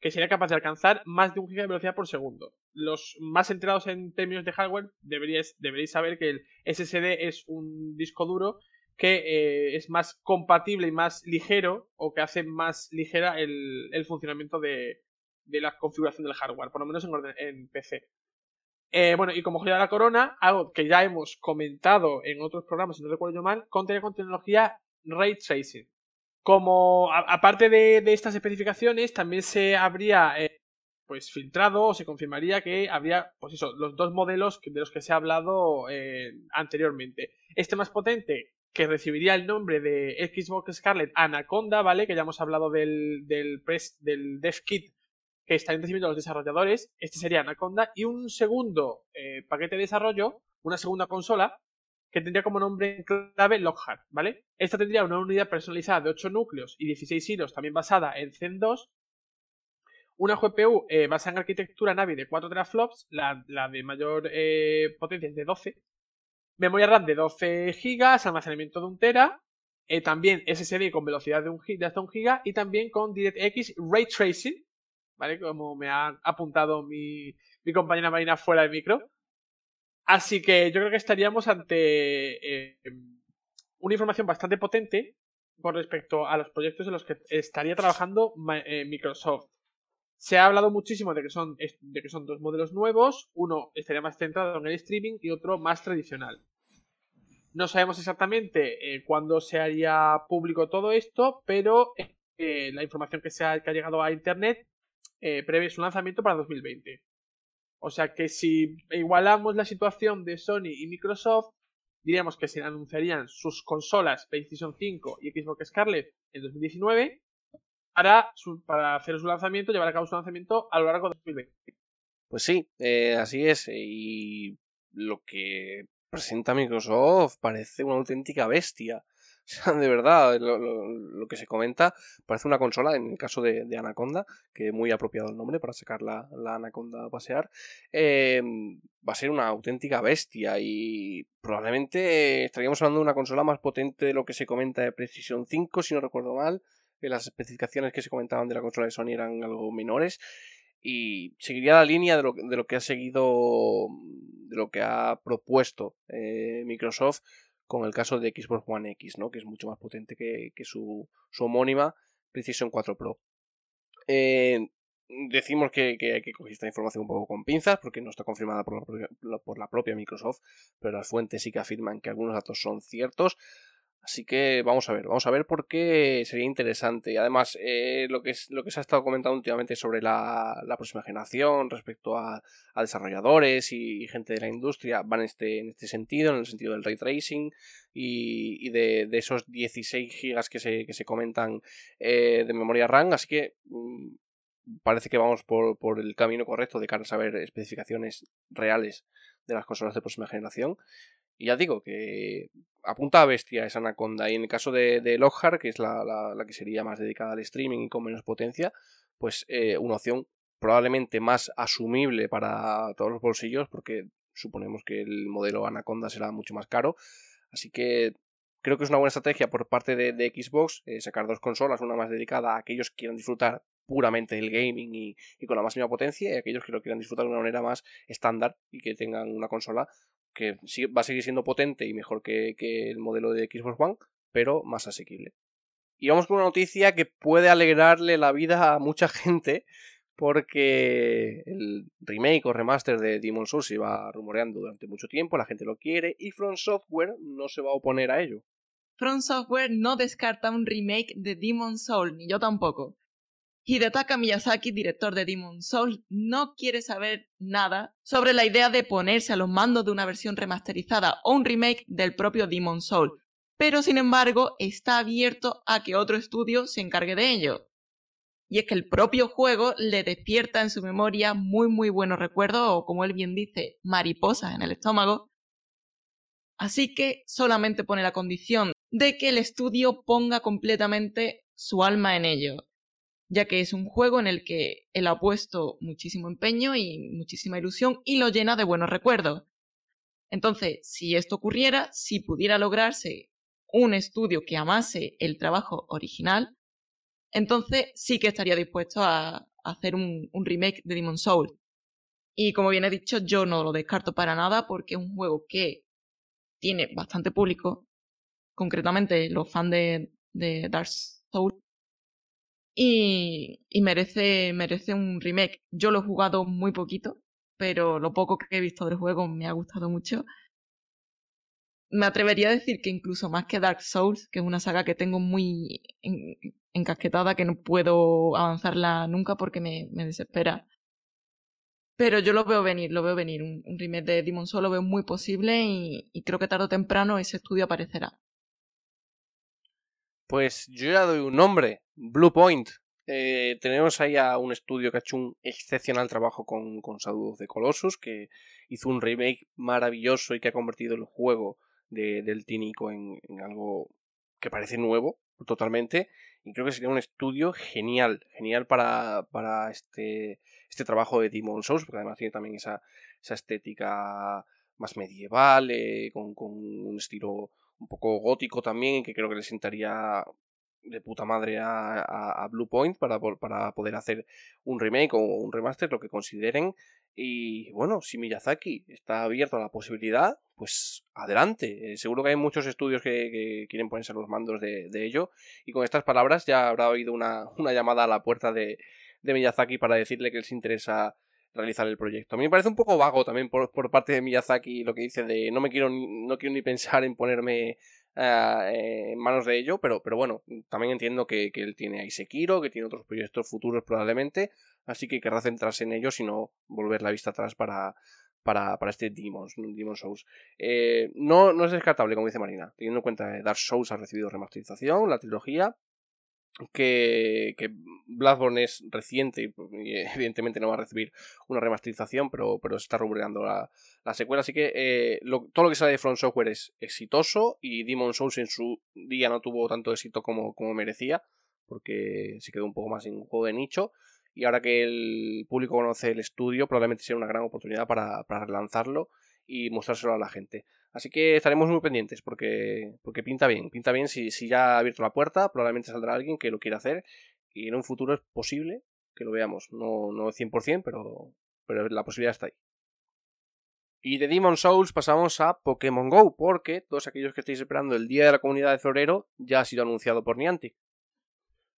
que sería capaz de alcanzar más de un GB de velocidad por segundo. Los más enterados en términos de hardware deberíais, deberéis saber que el SSD es un disco duro que eh, es más compatible y más ligero o que hace más ligera el, funcionamiento de, la configuración del hardware, por lo menos en, PC. Eh, bueno, y como joya de la corona, algo que ya hemos comentado en otros programas, si no recuerdo yo mal, contaría con tecnología Ray Tracing. Como, aparte de, estas especificaciones, también se habría eh, pues filtrado o se confirmaría que habría, pues eso, los dos modelos de los que se ha hablado anteriormente. Este más potente, que recibiría el nombre de Xbox Scarlett Anaconda, ¿vale? Que ya hemos hablado del, del, del Dev Kit que estarían recibiendo los desarrolladores. Este sería Anaconda. Y un segundo eh, paquete de desarrollo, una segunda consola, que tendría como nombre clave Lockhart, ¿vale? Esta tendría una unidad personalizada de 8 núcleos y 16 hilos, también basada en Zen 2. Una GPU eh, basada en arquitectura Navi de 4 teraflops, la, de mayor eh, potencia es de 12. Memoria RAM de 12 GB, almacenamiento de 1 tera. también SSD con velocidad de, un, de hasta 1 GB y también con DirectX Ray Tracing, ¿vale? Como me ha apuntado mi, compañera Marina fuera del micro. Así que yo creo que estaríamos ante eh, una información bastante potente con respecto a los proyectos en los que estaría trabajando eh, Microsoft. Se ha hablado muchísimo de que, son, de que son dos modelos nuevos, uno estaría más centrado en el streaming y otro más tradicional. No sabemos exactamente eh, cuándo se haría público todo esto, pero la información que, se ha, que ha llegado a Internet eh, prevé su lanzamiento para 2020. O sea que si igualamos la situación de Sony y Microsoft, diríamos que se anunciarían sus consolas PlayStation 5 y Xbox Scarlett en 2019 para, para hacer su lanzamiento, llevar a cabo su lanzamiento a lo largo de 2020. Pues sí, eh, así es. Y lo que presenta Microsoft parece una auténtica bestia. de verdad, lo, que se comenta parece una consola, en el caso de, Anaconda, que muy apropiado el nombre para sacar la, Anaconda a pasear, eh, va a ser una auténtica bestia y probablemente estaríamos hablando de una consola más potente de lo que se comenta de Precision 5, si no recuerdo mal, las especificaciones que se comentaban de la consola de Sony eran algo menores y seguiría la línea de lo, de lo que ha seguido, de lo que ha propuesto eh, Microsoft con el caso de Xbox One X, ¿no? que es mucho más potente que, su, homónima Precision 4 Pro. Eh, decimos que, hay que coger esta información un poco con pinzas porque no está confirmada por por la propia Microsoft, pero las fuentes sí que afirman que algunos datos son ciertos. Así que vamos a ver, vamos a ver por qué sería interesante. Y además, eh, lo, que es, lo que se ha estado comentando últimamente sobre la, próxima generación respecto a, desarrolladores y, gente de la industria van en este, en este sentido, en el sentido del ray tracing y, de, esos 16 gigas que se, que se comentan eh, de memoria RAM. Así que mm, parece que vamos por, por el camino correcto de cara a saber especificaciones reales de las consolas de próxima generación. Y ya digo que apunta a bestia esa Anaconda. Y en el caso de, de Lockhart, que es la, la, que sería más dedicada al streaming y con menos potencia, pues eh, una opción probablemente más asumible para todos los bolsillos, porque suponemos que el modelo Anaconda será mucho más caro. Así que creo que es una buena estrategia por parte de, Xbox eh, sacar dos consolas, una más dedicada a aquellos que quieran disfrutar puramente del gaming y, y, con la máxima potencia y aquellos que lo quieran disfrutar de una manera más estándar y que tengan una consola que va a seguir siendo potente y mejor que, el modelo de Xbox One, pero más asequible. Y vamos con una noticia que puede alegrarle la vida a mucha gente, porque el remake o remaster de Demon's Souls se iba rumoreando durante mucho tiempo, la gente lo quiere y From Software no se va a oponer a ello. From Software no descarta un remake de Demon's Souls, ni yo tampoco. Hidetaka Miyazaki, director de Demon Souls, no quiere saber nada sobre la idea de ponerse a los mandos de una versión remasterizada o un remake del propio Demon Souls, pero sin embargo está abierto a que otro estudio se encargue de ello. Y es que el propio juego le despierta en su memoria muy muy buenos recuerdos o como él bien dice, mariposas en el estómago. Así que solamente pone la condición de que el estudio ponga completamente su alma en ello, ya que es un juego en el que él ha puesto muchísimo empeño y muchísima ilusión y lo llena de buenos recuerdos. Entonces, si esto ocurriera, si pudiera lograrse un estudio que amase el trabajo original, entonces sí que estaría dispuesto a, hacer un, remake de Demon Souls. Y como bien he dicho, yo no lo descarto para nada porque es un juego que tiene bastante público, concretamente los fans de, de Dark Souls, y, merece, merece un remake. Yo lo he jugado muy poquito, pero lo poco que he visto del juego me ha gustado mucho me atrevería a decir que incluso más que Dark Souls, que es una saga que tengo muy encasquetada, que no puedo avanzarla nunca porque me, desespera. Pero yo lo veo venir, lo veo venir. Un, remake de Demon Souls lo veo muy posible y, y, creo que tarde o temprano ese estudio aparecerá. Pues yo ya doy un nombre, Blue Point. Eh, tenemos ahí a un estudio que ha hecho un excepcional trabajo con, con the Colossus, que hizo un remake maravilloso y que ha convertido el juego de, del Tínico en, algo que parece nuevo totalmente y creo que sería un estudio genial, genial para, para este, este trabajo de Demon Souls, porque además tiene también esa, esa estética más medieval, eh, con, con, un estilo un poco gótico también, que creo que le sentaría de puta madre a, a, Blue Point para, para, poder hacer un remake o un remaster, lo que consideren. Y bueno, si Miyazaki está abierto a la posibilidad, pues adelante. Eh, seguro que hay muchos estudios que, quieren ponerse los mandos de, ello. Y con estas palabras ya habrá oído una, una llamada a la puerta de, de, Miyazaki para decirle que les interesa realizar el proyecto. A mí me parece un poco vago también por, por parte de Miyazaki lo que dice de no me quiero no quiero ni pensar en ponerme eh, en manos de ello, pero, pero bueno, también entiendo que, que él tiene a Isekiro, que tiene otros proyectos futuros probablemente, así que querrá centrarse en ellos y no volver la vista atrás para, para, para este Demons, Demon Souls. Eh, no, no es descartable, como dice Marina, teniendo en cuenta que Dark Souls ha recibido remasterización, la trilogía, que, que es reciente y, evidentemente no va a recibir una remasterización, pero, pero está rubricando la, la secuela. Así que eh, todo lo que sale de Front Software es exitoso y Demon Souls en su día no tuvo tanto éxito como, como merecía, porque se quedó un poco más en un juego de nicho. Y ahora que el público conoce el estudio, probablemente sea una gran oportunidad para, para relanzarlo y mostrárselo a la gente. Así que estaremos muy pendientes porque, porque pinta bien, pinta bien si, si ya ha abierto la puerta, probablemente saldrá alguien que lo quiera hacer y en un futuro es posible que lo veamos, no, no 100%, pero, pero la posibilidad está ahí. Y de Demon Souls pasamos a Pokémon Go, porque todos aquellos que estáis esperando el día de la comunidad de febrero ya ha sido anunciado por Niantic.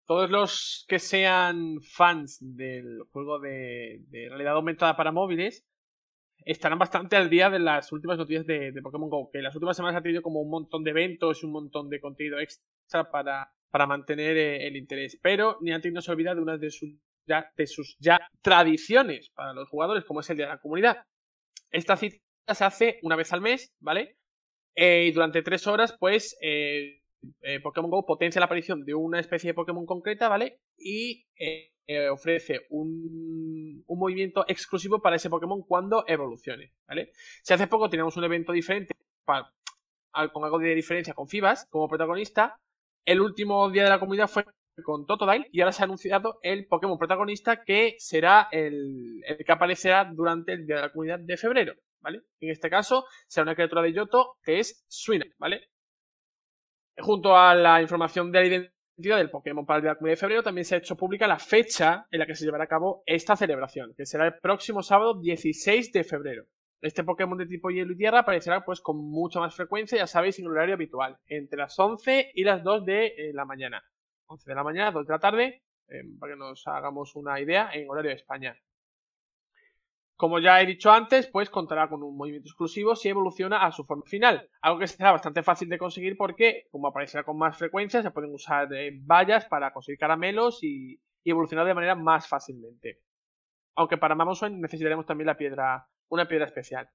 Todos los que sean fans del juego de realidad aumentada para móviles estarán bastante al día de las últimas noticias de, Pokémon Go, que las últimas semanas ha tenido como un montón de eventos y un montón de contenido extra para, para mantener eh, el interés. Pero Niantic no se olvida de una de sus, ya, de sus ya tradiciones para los jugadores, como es el de la comunidad. Esta cita se hace una vez al mes, ¿vale? Eh, y durante tres horas, pues, eh, Pokémon Go potencia la aparición de una especie de Pokémon concreta, ¿vale? Y eh, ofrece un, movimiento exclusivo para ese Pokémon cuando evolucione, ¿vale? Si hace poco teníamos un evento diferente con algo de diferencia con Fibas como protagonista, el último día de la comunidad fue con Totodile y ahora se ha anunciado el Pokémon protagonista que será el, que aparecerá durante el día de la comunidad de febrero, ¿vale? En este caso será una criatura de Yoto que es Suina, ¿vale? Junto a la información de la identidad del Pokémon para el día de febrero también se ha hecho pública la fecha en la que se llevará a cabo esta celebración, que será el próximo sábado 16 de febrero. Este Pokémon de tipo hielo y tierra aparecerá pues con mucha más frecuencia, ya sabéis, en el horario habitual, entre las 11 y las 2 de eh, la mañana. 11 de la mañana, 2 de la tarde, eh, para que nos hagamos una idea, en horario de España. Como ya he dicho antes, pues contará con un movimiento exclusivo si evoluciona a su forma final, algo que será bastante fácil de conseguir porque, como aparecerá con más frecuencia, se pueden usar eh, vallas para conseguir caramelos y, evolucionar de manera más fácilmente. Aunque para Mamoswine necesitaremos también la piedra, una piedra especial.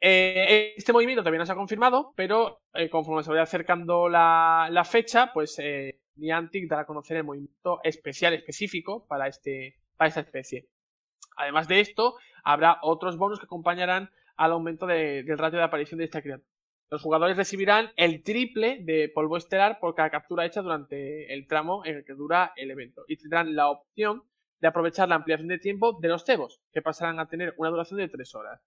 Eh, este movimiento también no se ha confirmado, pero eh, conforme se vaya acercando la, fecha, pues Niantic dará a conocer el movimiento especial específico para, este, para esta especie. Además de esto, habrá otros bonus que acompañarán al aumento del ratio de aparición de esta criatura. Los jugadores recibirán el triple de polvo estelar por cada captura hecha durante el tramo en el que dura el evento y tendrán la opción de aprovechar la ampliación de tiempo de los cebos, que pasarán a tener una duración de 3 horas.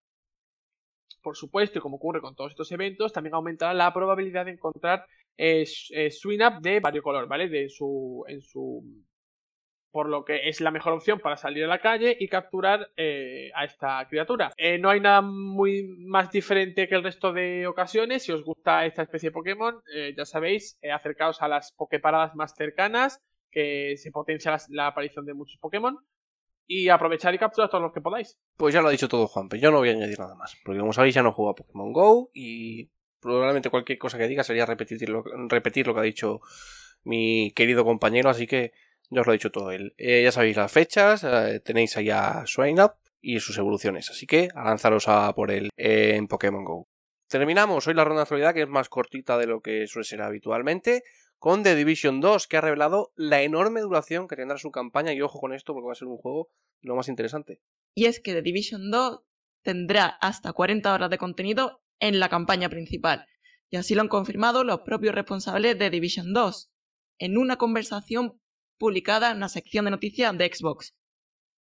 Por supuesto, y como ocurre con todos estos eventos, también aumentará la probabilidad de encontrar eh, eh swing up de color, ¿vale? De su, en su por lo que es la mejor opción para salir a la calle y capturar eh, a esta criatura. Eh, no hay nada muy más diferente que el resto de ocasiones. Si os gusta esta especie de Pokémon, eh, ya sabéis, acercaos a las Poképaradas más cercanas, que se potencia la, aparición de muchos Pokémon. Y aprovechar y capturar todos los que podáis. Pues ya lo ha dicho todo Juan, pero yo no voy a añadir nada más. Porque como sabéis ya no juego a Pokémon Go y probablemente cualquier cosa que diga sería repetir repetir lo que ha dicho mi querido compañero, así que ya os lo ha dicho todo él. Eh, ya sabéis las fechas, eh, tenéis allá Up y sus evoluciones. Así que a lanzaros a por él en Pokémon Go. Terminamos hoy la ronda de actualidad, que es más cortita de lo que suele ser habitualmente, con The Division 2, que ha revelado la enorme duración que tendrá su campaña. Y ojo con esto, porque va a ser un juego lo más interesante. Y es que The Division 2 tendrá hasta 40 horas de contenido en la campaña principal. Y así lo han confirmado los propios responsables de Division 2, en una conversación publicada en la sección de noticias de Xbox.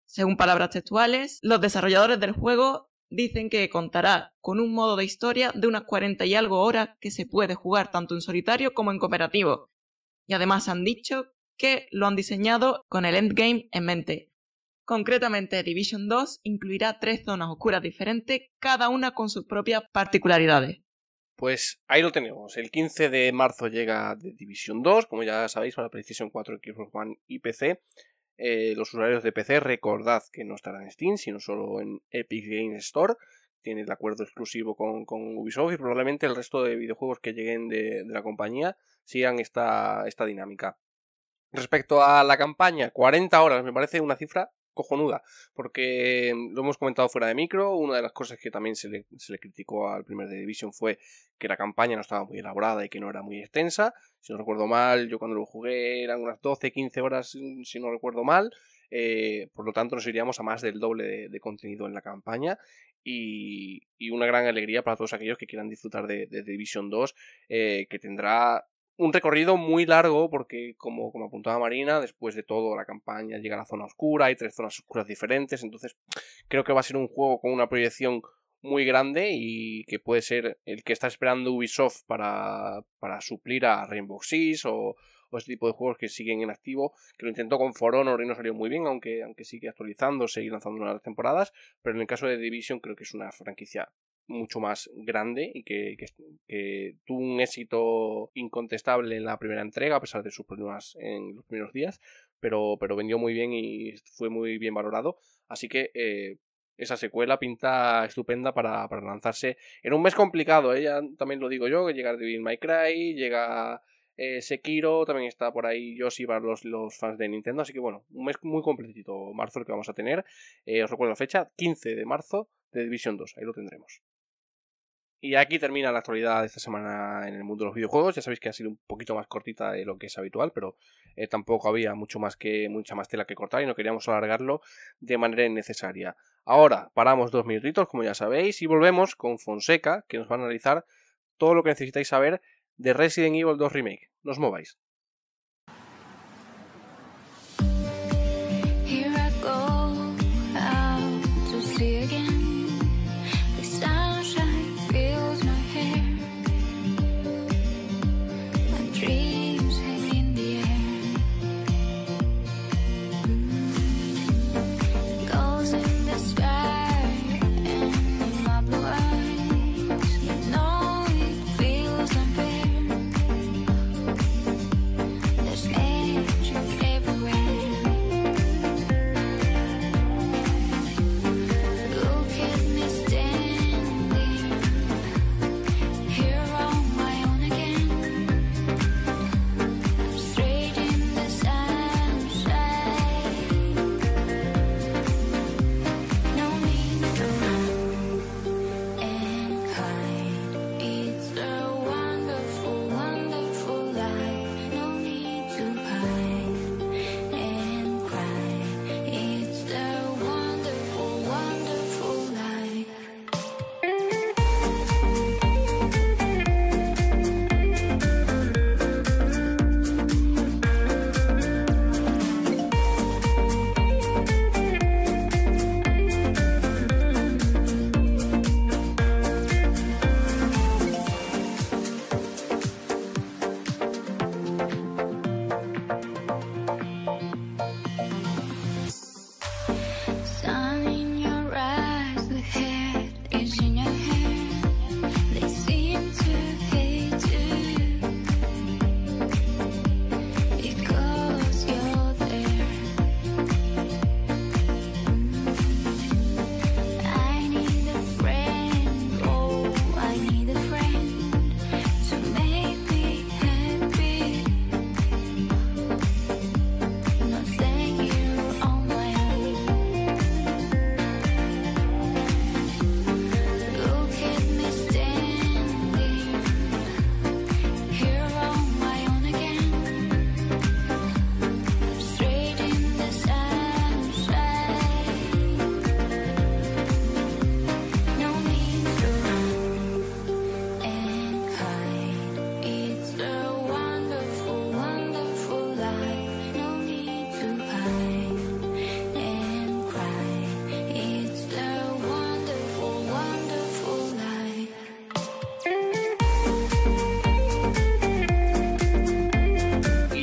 Según palabras textuales, los desarrolladores del juego dicen que contará con un modo de historia de unas 40 y algo horas que se puede jugar tanto en solitario como en cooperativo. Y además han dicho que lo han diseñado con el endgame en mente. Concretamente, Division 2 incluirá tres zonas oscuras diferentes, cada una con sus propias particularidades. Pues ahí lo tenemos. El 15 de marzo llega The Division 2, como ya sabéis, para PlayStation 4, Xbox One y PC. Eh, los usuarios de PC, recordad que no estará en Steam, sino solo en Epic Games Store. Tiene el acuerdo exclusivo con, Ubisoft y probablemente el resto de videojuegos que lleguen de, la compañía sigan esta, esta dinámica. Respecto a la campaña, 40 horas me parece una cifra cojonuda, porque mm, lo hemos comentado fuera de micro, una de las cosas que también se le, se le, criticó al primer de Division fue que la campaña no estaba muy elaborada y que no era muy extensa, si no recuerdo mal, yo cuando lo jugué eran unas 12, 15 horas, mm, si no recuerdo mal, eh, por lo tanto nos iríamos a más del doble de, contenido en la campaña. Y, y, una gran alegría para todos aquellos que quieran disfrutar de, de Division 2, eh, que tendrá un recorrido muy largo porque, como, como apuntaba Marina, después de todo la campaña llega a la zona oscura, hay tres zonas oscuras diferentes, entonces creo que va a ser un juego con una proyección muy grande y que puede ser el que está esperando Ubisoft para, para suplir a Rainbow Six o, o este tipo de juegos que siguen en activo, que lo intentó con For Honor y no salió muy bien, aunque, aunque sigue actualizándose y lanzando nuevas temporadas, pero en el caso de Division creo que es una franquicia mucho más grande y que, tuvo un éxito incontestable en la primera entrega, a pesar de sus problemas en los primeros días, pero, pero vendió muy bien y fue muy bien valorado. Así que eh, esa secuela pinta estupenda para, lanzarse en un mes complicado, ¿eh? también lo digo yo, que llega Devil May Cry, llega eh, Sekiro, también está por ahí Yoshi para los, los, fans de Nintendo, así que bueno, un mes muy completito marzo el que vamos a tener. os recuerdo la fecha, 15 de marzo de Division 2, ahí lo tendremos. Y aquí termina la actualidad de esta semana en el mundo de los videojuegos. Ya sabéis que ha sido un poquito más cortita de lo que es habitual, pero eh, tampoco había mucho más que mucha más tela que cortar y no queríamos alargarlo de manera innecesaria. Ahora paramos dos minutitos, como ya sabéis, y volvemos con Fonseca, que nos va a analizar todo lo que necesitáis saber de Resident Evil 2 Remake. Nos mováis.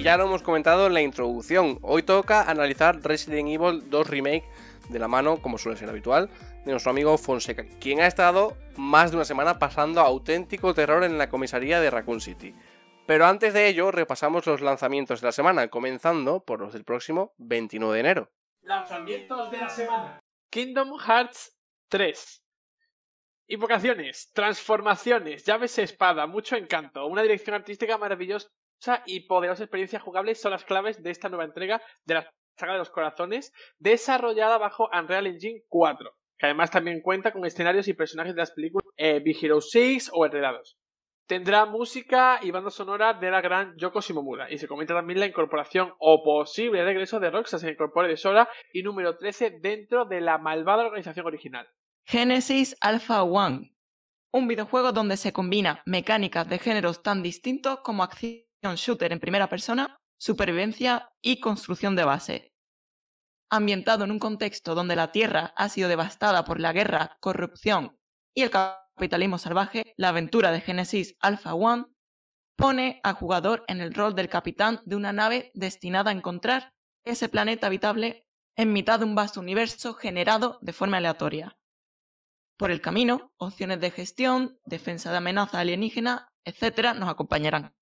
Ya lo hemos comentado en la introducción. Hoy toca analizar Resident Evil 2 Remake de la mano, como suele ser habitual, de nuestro amigo Fonseca, quien ha estado más de una semana pasando auténtico terror en la comisaría de Raccoon City. Pero antes de ello, repasamos los lanzamientos de la semana, comenzando por los del próximo 29 de enero. Lanzamientos de la semana. Kingdom Hearts 3. Invocaciones, transformaciones, llaves espada, mucho encanto, una dirección artística maravillosa y poderosa experiencia jugable son las claves de esta nueva entrega de la saga de los corazones, desarrollada bajo Unreal Engine 4, que además también cuenta con escenarios y personajes de las películas eh, Big Hero 6 o Enredados. Tendrá música y banda sonora de la gran Yoko Shimomura. Y se comenta también la incorporación o posible regreso de Roxas en Incorpore de Sora y número 13 dentro de la malvada organización original. Genesis Alpha One. Un videojuego donde se combina mecánicas de géneros tan distintos como acción shooter en primera persona, supervivencia y construcción de base. Ambientado en un contexto donde la Tierra ha sido devastada por la guerra, corrupción y el capitalismo salvaje, la aventura de Genesis Alpha One pone al jugador en el rol del capitán de una nave destinada a encontrar ese planeta habitable en mitad de un vasto universo generado de forma aleatoria. Por el camino, opciones de gestión, defensa de amenaza alienígena, etc. nos acompañarán.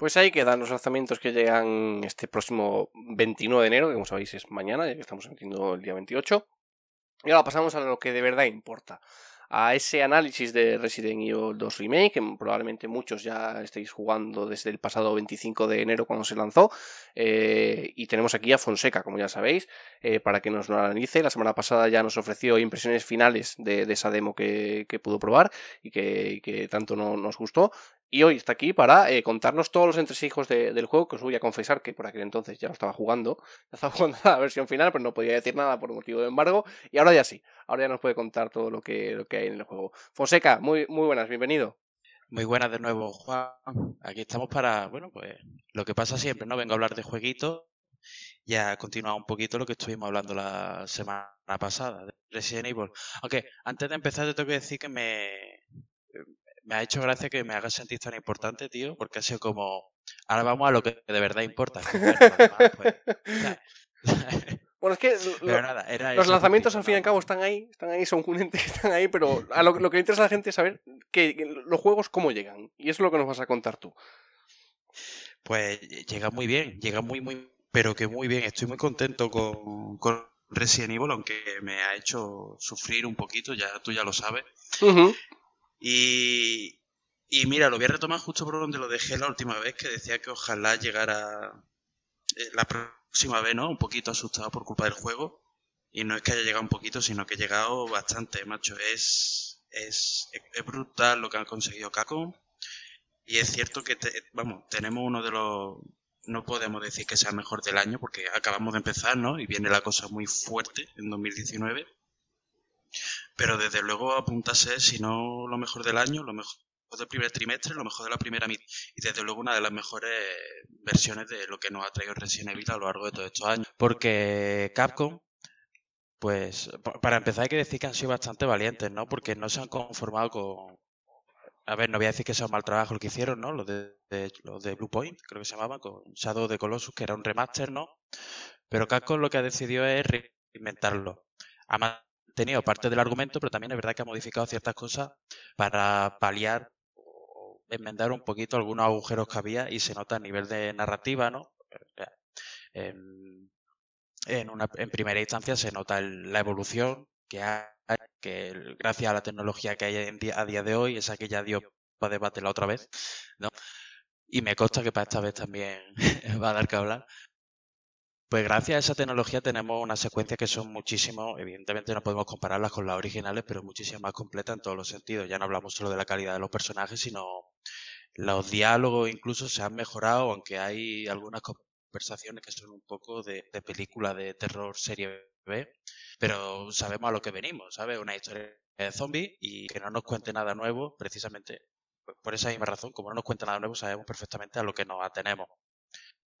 Pues ahí quedan los lanzamientos que llegan este próximo 29 de enero, que como sabéis es mañana, ya que estamos emitiendo el día 28. Y ahora pasamos a lo que de verdad importa a ese análisis de Resident Evil 2 Remake, que probablemente muchos ya estéis jugando desde el pasado 25 de enero cuando se lanzó. Eh, y tenemos aquí a Fonseca, como ya sabéis, eh, para que nos lo analice. La semana pasada ya nos ofreció impresiones finales de, esa demo que, pudo probar y que, tanto no, nos gustó. Y hoy está aquí para eh, contarnos todos los entresijos del juego, que os voy a confesar que por aquel entonces ya lo estaba jugando. Ya estaba jugando la versión final, pero no podía decir nada por motivo de embargo. Y ahora ya sí, ahora ya nos puede contar todo lo que, lo que hay en el juego. Fonseca, muy, muy buenas, bienvenido. Muy buenas de nuevo, Juan. Aquí estamos para, bueno, pues lo que pasa siempre, ¿no? Vengo a hablar de jueguitos y a continuar un poquito lo que estuvimos hablando la semana pasada de Resident Evil. Aunque antes de empezar te tengo que decir que me, me ha hecho gracia que me hagas sentir tan importante, tío, porque ha sido como, ahora vamos a lo que de verdad importa. Pues, bueno, es que los lanzamientos al fin y al cabo están ahí, están ahí, son un están ahí, pero a lo, que interesa a la gente es saber que, los juegos cómo llegan. Y eso es lo que nos vas a contar tú. Pues llega muy bien, llega muy, muy, pero que muy bien. Estoy muy contento con, con Resident Evil, aunque me ha hecho sufrir un poquito, ya tú ya lo sabes. Y, mira, lo voy a retomar justo por donde lo dejé la última vez, que decía que ojalá llegara eh, la próxima vez, ¿no? Un poquito asustado por culpa del juego. Y no es que haya llegado un poquito, sino que ha llegado bastante, macho. Es, es, es brutal lo que han conseguido Capcom. Y es cierto que, vamos, tenemos uno de los... No podemos decir que sea el mejor del año, porque acabamos de empezar, ¿no? Y viene la cosa muy fuerte en 2019 pero desde luego apuntase, si no lo mejor del año, lo mejor del primer trimestre, lo mejor de la primera mitad y desde luego una de las mejores versiones de lo que nos ha traído Resident Evil a lo largo de todos estos años. Porque Capcom, pues para empezar hay que decir que han sido bastante valientes, ¿no? Porque no se han conformado con... A ver, no voy a decir que sea un mal trabajo lo que hicieron, ¿no? Los de, los de Blue Point, creo que se llamaba, con Shadow de Colossus, que era un remaster, ¿no? Pero Capcom lo que ha decidido es reinventarlo tenido parte del argumento, pero también es verdad que ha modificado ciertas cosas para paliar o enmendar un poquito algunos agujeros que había y se nota a nivel de narrativa, ¿no? En, una, en primera instancia se nota la evolución que hay, que gracias a la tecnología que hay a día de hoy, esa que ya dio para debate la otra vez, ¿no? Y me consta que para esta vez también va a dar que hablar. Pues gracias a esa tecnología tenemos unas secuencias que son muchísimo, evidentemente no podemos compararlas con las originales, pero muchísimo más completas en todos los sentidos. Ya no hablamos solo de la calidad de los personajes, sino los diálogos incluso se han mejorado, aunque hay algunas conversaciones que son un poco de, película de terror serie B, pero sabemos a lo que venimos, ¿sabes? Una historia de zombies y que no nos cuente nada nuevo, precisamente por esa misma razón, como no nos cuenta nada nuevo, sabemos perfectamente a lo que nos atenemos.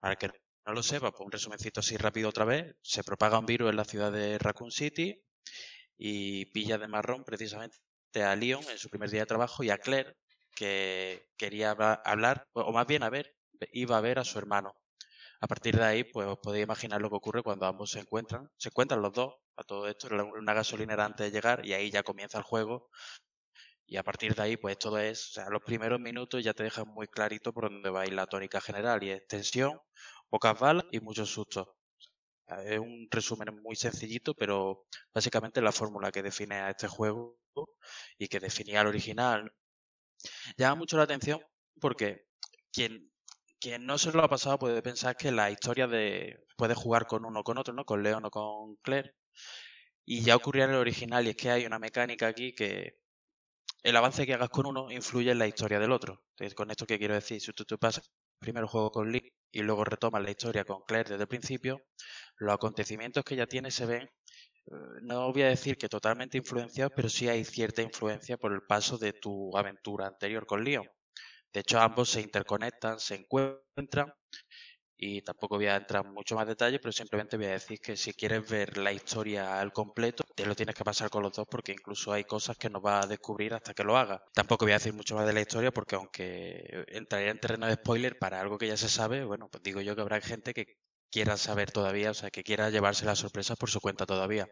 Para que no lo sé, pues un resumencito así rápido otra vez. Se propaga un virus en la ciudad de Raccoon City y pilla de marrón precisamente a Leon en su primer día de trabajo y a Claire, que quería hablar, o más bien a ver, iba a ver a su hermano. A partir de ahí, pues os podéis imaginar lo que ocurre cuando ambos se encuentran. Se encuentran los dos a todo esto en una gasolinera antes de llegar y ahí ya comienza el juego. Y a partir de ahí, pues todo es, o sea, los primeros minutos ya te dejan muy clarito por dónde va a ir la tónica general y es tensión, pocas balas y muchos sustos. es un resumen muy sencillito, pero básicamente la fórmula que define a este juego y que definía al original. Llama mucho la atención porque quien quien no se lo ha pasado puede pensar que la historia de puede jugar con uno o con otro, ¿no? Con Leon o con Claire. Y ya ocurría en el original y es que hay una mecánica aquí que el avance que hagas con uno influye en la historia del otro. Entonces, con esto que quiero decir, si tú, tú pasas primero el juego con Lee y luego retomas la historia con Claire desde el principio, los acontecimientos que ya tiene se ven, eh, no voy a decir que totalmente influenciados, pero sí hay cierta influencia por el paso de tu aventura anterior con Leon. De hecho, ambos se interconectan, se encuentran y tampoco voy a entrar en mucho más detalle, pero simplemente voy a decir que si quieres ver la historia al completo, te lo tienes que pasar con los dos porque incluso hay cosas que no vas a descubrir hasta que lo hagas. Tampoco voy a decir mucho más de la historia porque aunque entraría en terreno de spoiler para algo que ya se sabe, bueno, pues digo yo que habrá gente que quiera saber todavía, o sea, que quiera llevarse las sorpresas por su cuenta todavía.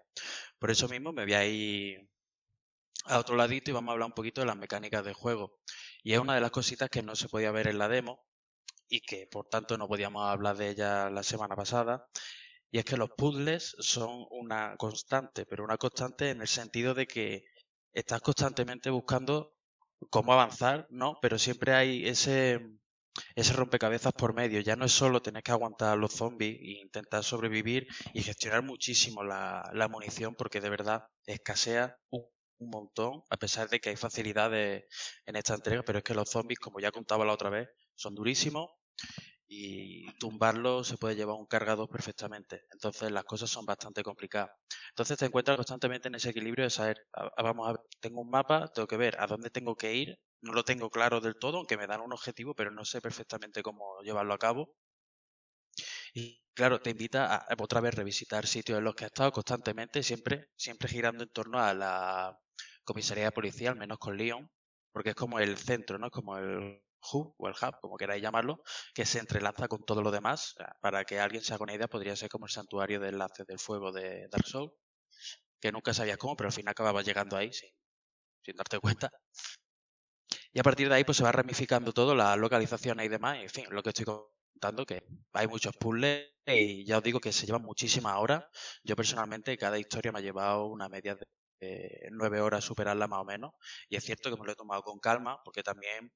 Por eso mismo me voy a ir a otro ladito y vamos a hablar un poquito de las mecánicas de juego. Y es una de las cositas que no se podía ver en la demo y que por tanto no podíamos hablar de ella la semana pasada. Y es que los puzzles son una constante, pero una constante en el sentido de que estás constantemente buscando cómo avanzar, ¿no? Pero siempre hay ese, ese rompecabezas por medio. Ya no es solo tener que aguantar a los zombies e intentar sobrevivir y gestionar muchísimo la, la munición porque de verdad escasea un un montón, a pesar de que hay facilidades en esta entrega, pero es que los zombies, como ya contaba la otra vez, son durísimos y tumbarlos se puede llevar un cargador perfectamente. Entonces las cosas son bastante complicadas. Entonces te encuentras constantemente en ese equilibrio de saber, vamos a ver, tengo un mapa, tengo que ver a dónde tengo que ir, no lo tengo claro del todo, aunque me dan un objetivo, pero no sé perfectamente cómo llevarlo a cabo. Y claro, te invita a otra vez revisitar sitios en los que has estado constantemente, siempre, siempre girando en torno a la, comisaría de policía, al menos con Lyon, porque es como el centro, ¿no? Es como el hub o el hub, como queráis llamarlo, que se entrelaza con todo lo demás. Para que alguien se haga una idea, podría ser como el santuario de enlace del fuego de Dark Souls, que nunca sabías cómo, pero al final acababa llegando ahí sin, sin darte cuenta. Y a partir de ahí pues se va ramificando todo, las localizaciones y demás, en fin, lo que estoy contando, que hay muchos puzzles y ya os digo que se llevan muchísimas horas. Yo personalmente cada historia me ha llevado una media de eh, nueve horas superarla más o menos. Y es cierto que me lo he tomado con calma, porque también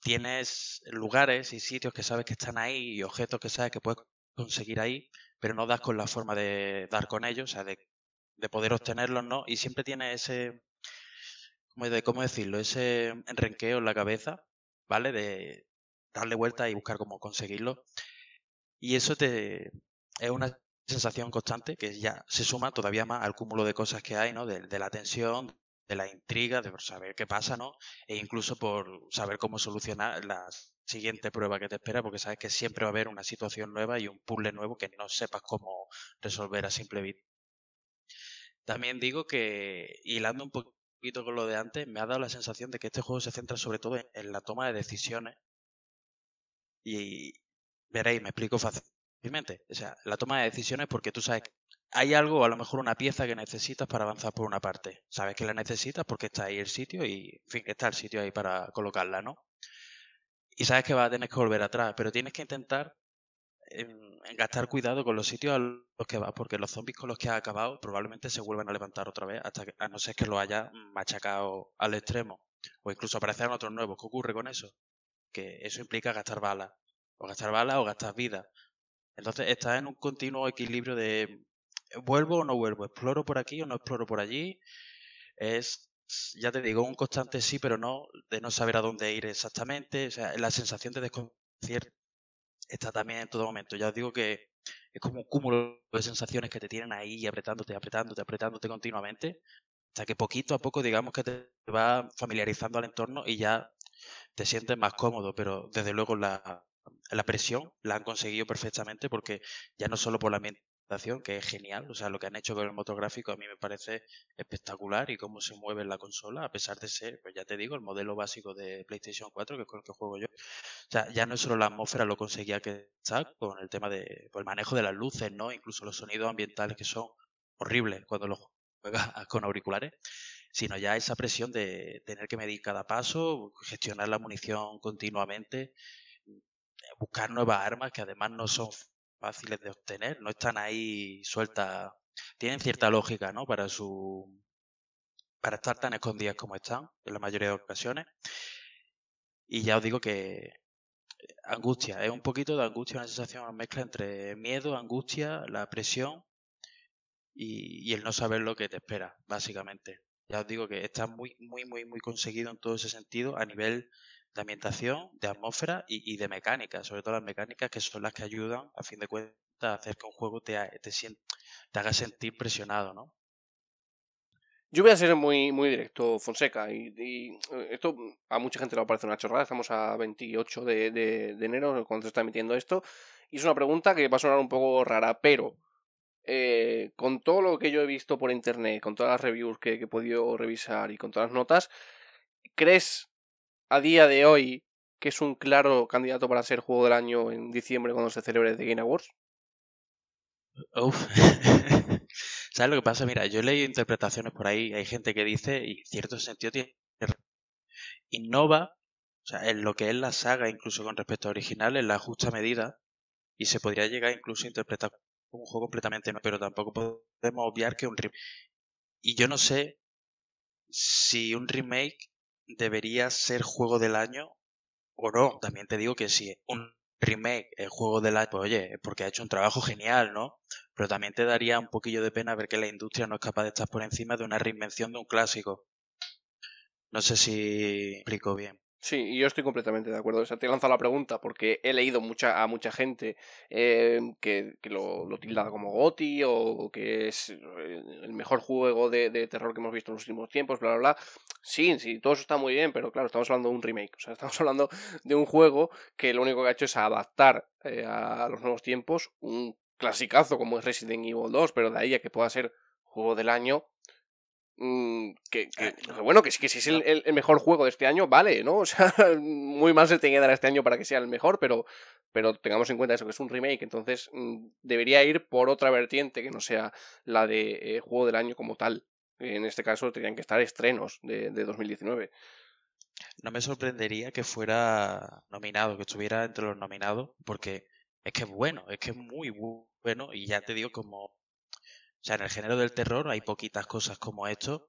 tienes lugares y sitios que sabes que están ahí y objetos que sabes que puedes conseguir ahí, pero no das con la forma de dar con ellos, o sea, de, poder obtenerlos, ¿no? Y siempre tienes ese, ¿cómo, de, ¿cómo decirlo? Ese enrenqueo en la cabeza, ¿vale? De darle vuelta y buscar cómo conseguirlo. Y eso te es una sensación constante que ya se suma todavía más al cúmulo de cosas que hay, ¿no? De, la tensión, de la intriga, de saber qué pasa, ¿no? E incluso por saber cómo solucionar la siguiente prueba que te espera, porque sabes que siempre va a haber una situación nueva y un puzzle nuevo que no sepas cómo resolver a simple vista. También digo que, hilando un poquito con lo de antes, me ha dado la sensación de que este juego se centra sobre todo en la toma de decisiones. Y veréis, me explico fácil o sea, la toma de decisiones porque tú sabes hay algo, a lo mejor una pieza que necesitas para avanzar por una parte. Sabes que la necesitas porque está ahí el sitio y, en fin, está el sitio ahí para colocarla, ¿no? Y sabes que vas a tener que volver atrás, pero tienes que intentar en, gastar cuidado con los sitios a los que vas, porque los zombies con los que has acabado probablemente se vuelvan a levantar otra vez, hasta que, a no ser que lo hayas machacado al extremo. O incluso aparecerán otros nuevos. ¿Qué ocurre con eso? Que eso implica gastar balas. O gastar balas o gastar vida. Entonces estás en un continuo equilibrio de vuelvo o no vuelvo, exploro por aquí o no exploro por allí. Es, ya te digo, un constante sí, pero no, de no saber a dónde ir exactamente. O sea, la sensación de desconcierto está también en todo momento. Ya os digo que es como un cúmulo de sensaciones que te tienen ahí apretándote, apretándote, apretándote continuamente, hasta que poquito a poco digamos que te va familiarizando al entorno y ya te sientes más cómodo, pero desde luego la, la presión la han conseguido perfectamente porque ya no solo por la que es genial. O sea, lo que han hecho con el motor gráfico a mí me parece espectacular y cómo se mueve la consola, a pesar de ser, pues ya te digo, el modelo básico de PlayStation 4, que es con el que juego yo. O sea, ya no solo la atmósfera lo conseguía que está con el tema de pues, el manejo de las luces, ¿no? Incluso los sonidos ambientales que son horribles cuando los juegas con auriculares sino ya esa presión de tener que medir cada paso, gestionar la munición continuamente, buscar nuevas armas que además no son fáciles de obtener, no están ahí sueltas, tienen cierta lógica, ¿no? Para su para estar tan escondidas como están en la mayoría de ocasiones. Y ya os digo que eh, angustia, es un poquito de angustia, una sensación, una mezcla entre miedo, angustia, la presión y, y, el no saber lo que te espera, básicamente. Ya os digo que está muy, muy, muy, muy conseguido en todo ese sentido a nivel de ambientación, de atmósfera y, de mecánica, sobre todo las mecánicas que son las que ayudan, a fin de cuentas, a hacer que un juego te, te, te haga sentir presionado, ¿no? Yo voy a ser muy, directo, Fonseca, y, eh, esto a mucha gente le parece una chorrada, estamos a 28 de, enero cuando se está emitiendo esto, y es una pregunta que va a sonar un poco rara, pero eh, con todo lo que yo he visto por internet, con todas las reviews que he podido revisar y con todas las notas, ¿crees a día de hoy que es un claro candidato para ser juego del año en diciembre cuando se celebre The Game Awards? Uf. ¿Sabes lo que pasa? Mira, yo he leído interpretaciones por ahí, hay gente que dice, y en cierto sentido tiene innova, o sea, en lo que es la saga, incluso con respecto a original, en la justa medida, y se podría llegar incluso a interpretar como un juego completamente nuevo, pero tampoco podemos obviar que un remake. Y yo no sé si un remake debería ser juego del año o no. También te digo que si un remake es juego del año, pues oye, porque ha hecho un trabajo genial, ¿no? Pero también te daría un poquillo de pena ver que la industria no es capaz de estar por encima de una reinvención de un clásico. No sé si explico bien. Sí, y yo estoy completamente de acuerdo. O sea, te he lanzado la pregunta porque he leído mucha, a mucha gente eh, que, que, lo, lo tilda como GOTI o que es eh, el mejor juego de, de, terror que hemos visto en los últimos tiempos, bla, bla, bla. Sí, sí, todo eso está muy bien, pero claro, estamos hablando de un remake. O sea, estamos hablando de un juego que lo único que ha hecho es adaptar eh, a los nuevos tiempos un clasicazo como es Resident Evil 2, pero de ahí a que pueda ser juego del año, Mm, que, que, bueno, que, que si es el, el, mejor juego de este año, vale, ¿no? O sea, muy mal se tiene que dar este año para que sea el mejor, pero, pero tengamos en cuenta eso, que es un remake, entonces mm, debería ir por otra vertiente que no sea la de eh, juego del año como tal. En este caso tendrían que estar estrenos de, de 2019. No me sorprendería que fuera nominado, que estuviera entre los nominados, porque es que es bueno, es que es muy bueno, y ya te digo, como o sea, en el género del terror hay poquitas cosas como esto,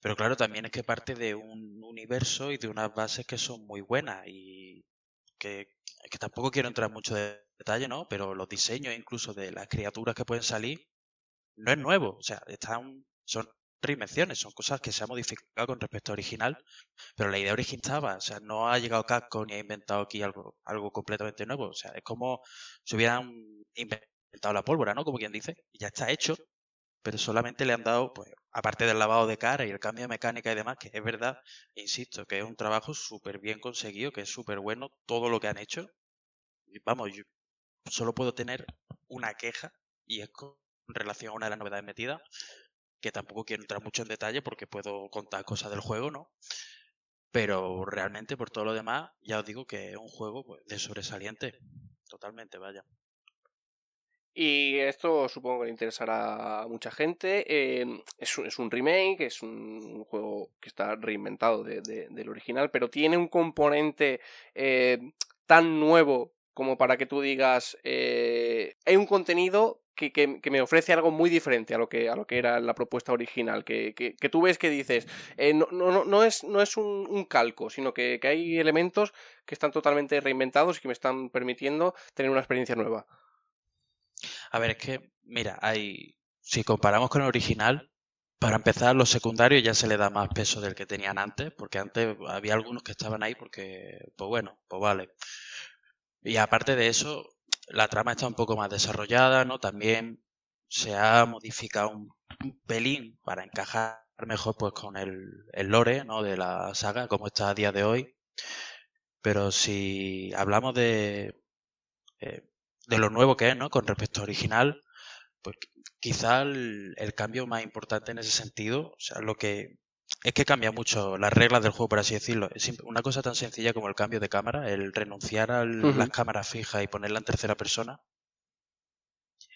pero claro, también es que parte de un universo y de unas bases que son muy buenas y que, que tampoco quiero entrar mucho de detalle, ¿no? Pero los diseños incluso de las criaturas que pueden salir no es nuevo, o sea, están, son reinvenciones, son cosas que se han modificado con respecto a original, pero la idea original estaba, o sea, no ha llegado Capcom ni ha inventado aquí algo, algo completamente nuevo, o sea, es como si hubieran inventado la pólvora, ¿no? Como quien dice, ya está hecho, pero solamente le han dado, pues, aparte del lavado de cara y el cambio de mecánica y demás, que es verdad, insisto, que es un trabajo súper bien conseguido, que es súper bueno todo lo que han hecho. Vamos, yo solo puedo tener una queja y es con relación a una de las novedades metidas, que tampoco quiero entrar mucho en detalle porque puedo contar cosas del juego, ¿no? Pero realmente por todo lo demás, ya os digo que es un juego pues, de sobresaliente. Totalmente, vaya. Y esto supongo que le interesará a mucha gente. Eh, es, es, un, remake, es un juego que está reinventado de, de, del original, pero tiene un componente eh, tan nuevo como para que tú digas, eh, hay un contenido que, que, que, me ofrece algo muy diferente a lo que, a lo que era la propuesta original, que, que tú ves que dices, eh, no, no, no, es, no es un, un calco, sino que, hay elementos que están totalmente reinventados y que me están permitiendo tener una experiencia nueva. A ver, es que, mira, hay. Si comparamos con el original, para empezar, los secundarios ya se le da más peso del que tenían antes, porque antes había algunos que estaban ahí porque, pues bueno, pues vale. Y aparte de eso, la trama está un poco más desarrollada, ¿no? También se ha modificado un, pelín para encajar mejor pues con el, lore, ¿no? De la saga, como está a día de hoy. Pero si hablamos de eh, de lo nuevo que es, ¿no? Con respecto a original, Pues quizá el, cambio más importante en ese sentido, o sea, lo que es que cambia mucho las reglas del juego, por así decirlo. Es una cosa tan sencilla como el cambio de cámara, el renunciar a las cámaras fijas y ponerla en tercera persona.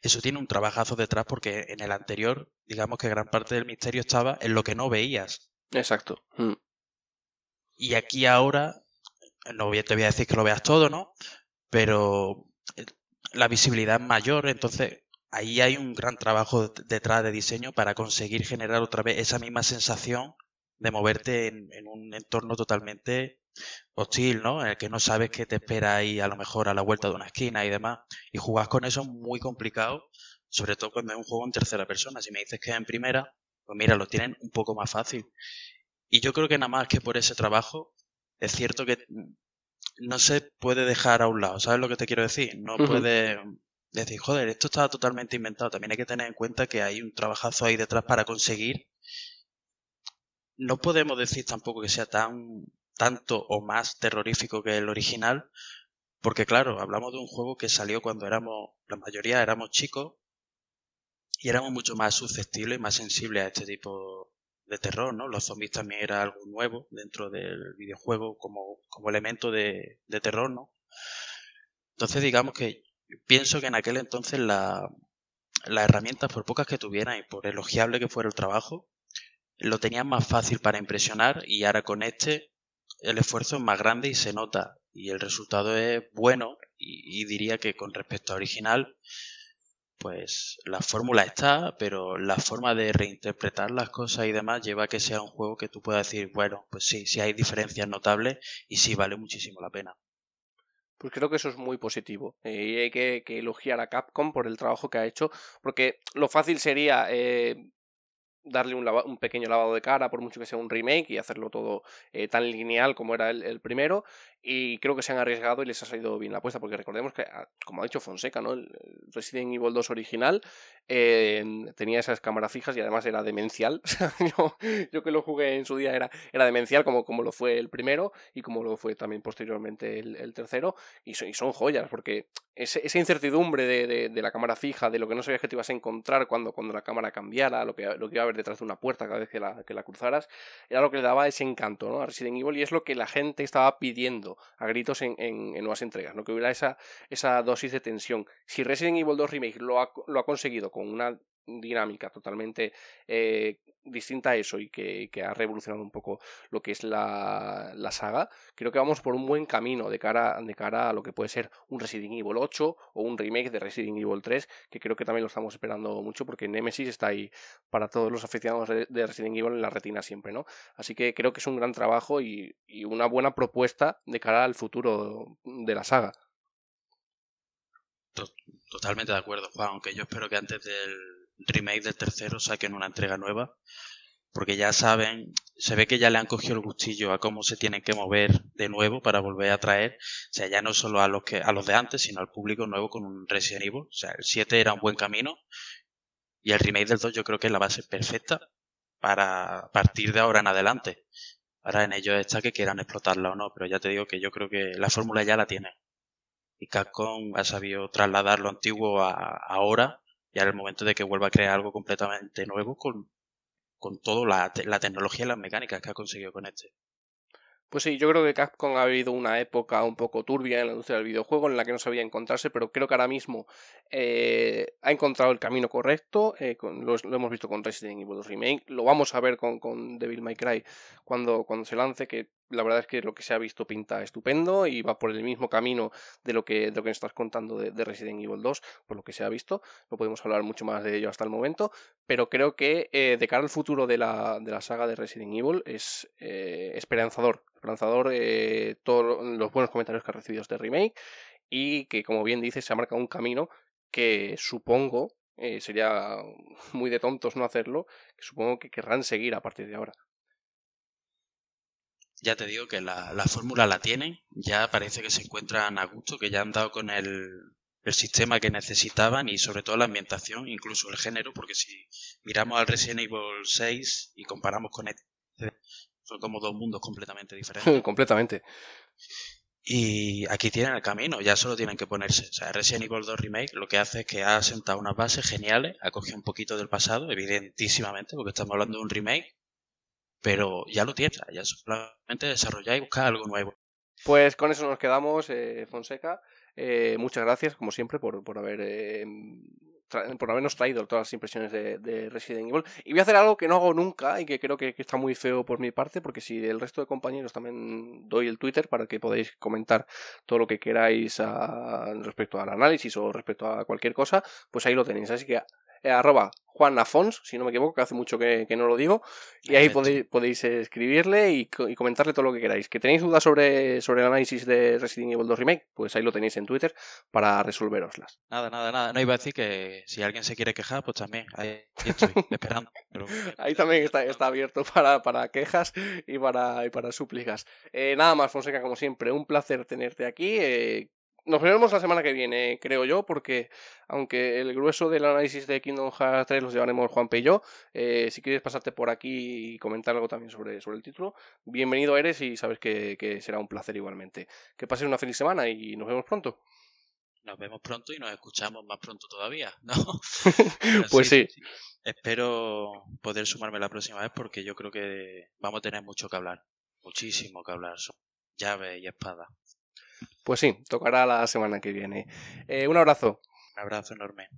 Eso tiene un trabajazo detrás porque en el anterior, digamos que gran parte del misterio estaba en lo que no veías. Exacto. Mm. Y aquí ahora, no te voy a decir que lo veas todo, ¿no? Pero la visibilidad es mayor, entonces ahí hay un gran trabajo detrás de diseño para conseguir generar otra vez esa misma sensación de moverte en, un entorno totalmente hostil, ¿no? En el que no sabes qué te espera ahí a lo mejor a la vuelta de una esquina y demás. Y jugar con eso es muy complicado, sobre todo cuando es un juego en tercera persona. Si me dices que es en primera, pues mira, lo tienen un poco más fácil. Y yo creo que nada más que por ese trabajo, es cierto que no se puede dejar a un lado, ¿sabes lo que te quiero decir? No puede decir, joder, esto está totalmente inventado. También hay que tener en cuenta que hay un trabajazo ahí detrás para conseguir. No podemos decir tampoco que sea tan tanto o más terrorífico que el original, porque claro, hablamos de un juego que salió cuando éramos, la mayoría éramos chicos y éramos mucho más susceptibles y más sensibles a este tipo de terror, ¿no? Los zombies también era algo nuevo dentro del videojuego como, como elemento de, de terror, ¿no? Entonces digamos que pienso que en aquel entonces la, las herramientas, por pocas que tuvieran y por elogiable que fuera el trabajo, lo tenían más fácil para impresionar y ahora con este el esfuerzo es más grande y se nota y el resultado es bueno y, diría que con respecto a original pues la fórmula está, pero la forma de reinterpretar las cosas y demás lleva a que sea un juego que tú puedas decir, bueno, pues sí, sí hay diferencias notables y sí vale muchísimo la pena. Pues creo que eso es muy positivo. Eh, y hay que, elogiar a Capcom por el trabajo que ha hecho, porque lo fácil sería eh, darle un, pequeño lavado de cara, por mucho que sea un remake, y hacerlo todo eh, tan lineal como era el, primero. Y creo que se han arriesgado y les ha salido bien la apuesta, porque recordemos que, ah, como ha dicho Fonseca, ¿no? el Resident Evil 2 original eh, tenía esas cámaras fijas y además era demencial. yo, yo, que lo jugué en su día era, era demencial, como, como lo fue el primero y como lo fue también posteriormente el, tercero. Y son, joyas, porque esa incertidumbre de, de, la cámara fija, de lo que no sabías que te ibas a encontrar cuando, cuando la cámara cambiara, lo que, lo que iba a haber detrás de una puerta cada vez que la, que la cruzaras, era lo que le daba ese encanto ¿no? a Resident Evil y es lo que la gente estaba pidiendo a gritos en, en, nuevas entregas, ¿no? que hubiera esa, esa dosis de tensión. Si Resident Evil 2 Remake lo ha, lo ha conseguido con una dinámica totalmente eh, distinta a eso y que, ha revolucionado un poco lo que es la, la, saga, creo que vamos por un buen camino de cara, de cara a lo que puede ser un Resident Evil 8 o un remake de Resident Evil 3, que creo que también lo estamos esperando mucho porque Nemesis está ahí para todos los aficionados de Resident Evil en la retina siempre, ¿no? Así que creo que es un gran trabajo y, y una buena propuesta de cara al futuro de la saga. Totalmente de acuerdo, Juan, aunque yo espero que antes del remake del tercero saquen una entrega nueva, porque ya saben, se ve que ya le han cogido el gustillo a cómo se tienen que mover de nuevo para volver a traer, o sea, ya no solo a los que a los de antes, sino al público nuevo con un Resident Evil, o sea, el 7 era un buen camino y el remake del 2 yo creo que es la base perfecta para partir de ahora en adelante. Ahora en ellos está que quieran explotarla o no, pero ya te digo que yo creo que la fórmula ya la tiene y Capcom ha sabido trasladar lo antiguo a, ahora y ahora el momento de que vuelva a crear algo completamente nuevo con, con toda la, la tecnología y las mecánicas que ha conseguido con este. Pues sí, yo creo que Capcom ha habido una época un poco turbia en la industria del videojuego en la que no sabía encontrarse, pero creo que ahora mismo eh, ha encontrado el camino correcto. Eh, lo, hemos visto con Resident Evil 2 Remake, lo vamos a ver con, con Devil May Cry cuando, cuando se lance, que la verdad es que lo que se ha visto pinta estupendo y va por el mismo camino de lo que, de lo que estás contando de, Resident Evil 2, por lo que se ha visto. No podemos hablar mucho más de ello hasta el momento, pero creo que eh, de cara al futuro de la, de la saga de Resident Evil es esperanzador lanzador eh, todos los buenos comentarios que ha recibido este remake y que, como bien dice, se ha marcado un camino que supongo eh, sería muy de tontos no hacerlo, que supongo que querrán seguir a partir de ahora. Ya te digo que la, la fórmula la tienen, ya parece que se encuentran a gusto, que ya han dado con el, el sistema que necesitaban y sobre todo la ambientación, incluso el género, porque si miramos al Resident Evil 6 y comparamos con este, son como dos mundos completamente diferentes. completamente. Y aquí tienen el camino, ya solo tienen que ponerse. O sea, Resident Evil 2 Remake lo que hace es que ha sentado unas bases geniales, ha cogido un poquito del pasado, evidentísimamente, porque estamos hablando de un remake, pero ya lo tiene, ya solamente desarrollar y buscar algo nuevo. Pues con eso nos quedamos, eh, Fonseca. Eh, muchas gracias, como siempre, por, por haber eh, por habernos traído todas las impresiones de, Resident Evil. Y voy a hacer algo que no hago nunca y que creo que, está muy feo por mi parte, porque si el resto de compañeros también doy el Twitter para que podáis comentar todo lo que queráis respecto al análisis o respecto a cualquier cosa, pues ahí lo tenéis. Así que eh, arroba Juan Afons, si no me equivoco, que hace mucho que, no lo digo. Y ahí podéis, podéis escribirle y, comentarle todo lo que queráis. ¿Que tenéis dudas sobre, sobre el análisis de Resident Evil 2 Remake? Pues ahí lo tenéis en Twitter para resolveroslas. Nada, nada, nada. No iba a decir que si alguien se quiere quejar, pues también. Ahí estoy esperando. ahí también está, está abierto para, para quejas y para, y para súplicas. Eh, nada más, Fonseca, como siempre, un placer tenerte aquí. Eh, nos veremos la semana que viene, creo yo, porque aunque el grueso del análisis de Kingdom Hearts 3 los llevaremos Juan y yo, eh, si quieres pasarte por aquí y comentar algo también sobre, sobre el título, bienvenido eres y sabes que, será un placer igualmente. Que pases una feliz semana y nos vemos pronto. Nos vemos pronto y nos escuchamos más pronto todavía, ¿no? pues sí, Espero poder sumarme la próxima vez porque yo creo que vamos a tener mucho que hablar, muchísimo que hablar sobre llave y espada. Pues sí, tocará la semana que viene. Eh, un abrazo. Un abrazo enorme.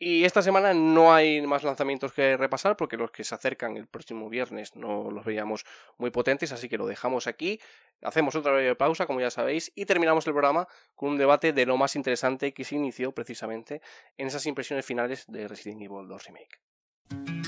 Y esta semana no hay más lanzamientos que repasar porque los que se acercan el próximo viernes no los veíamos muy potentes, así que lo dejamos aquí. Hacemos otra breve pausa, como ya sabéis, y terminamos el programa con un debate de lo más interesante que se inició precisamente en esas impresiones finales de Resident Evil 2 Remake.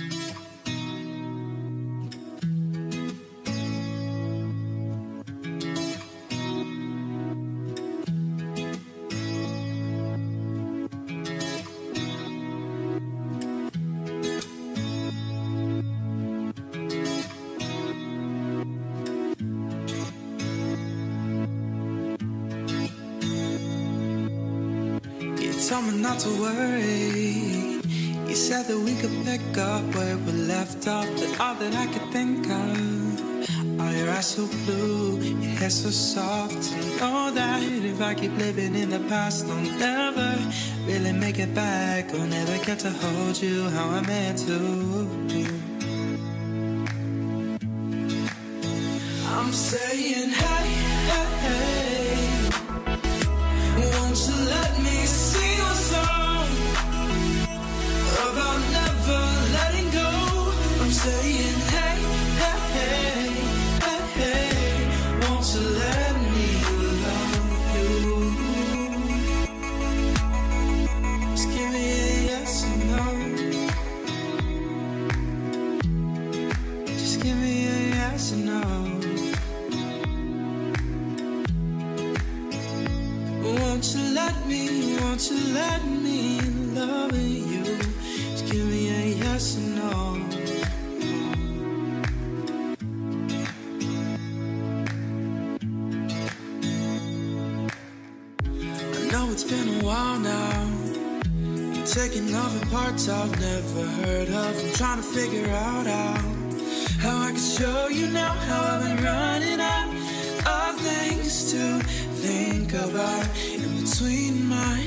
To worry. You said that we could pick up where we left off, but all that I could think of. Are your eyes so blue, your hair so soft? To know that if I keep living in the past, I'll never really make it back. I'll never get to hold you how I meant to. I'm saying, hey, you let me love you? Just give me a yes or no. I know it's been a while now. You're taking love in parts I've never heard of. I'm trying to figure out how, how I can show you now how I've been running out of things to think about in between my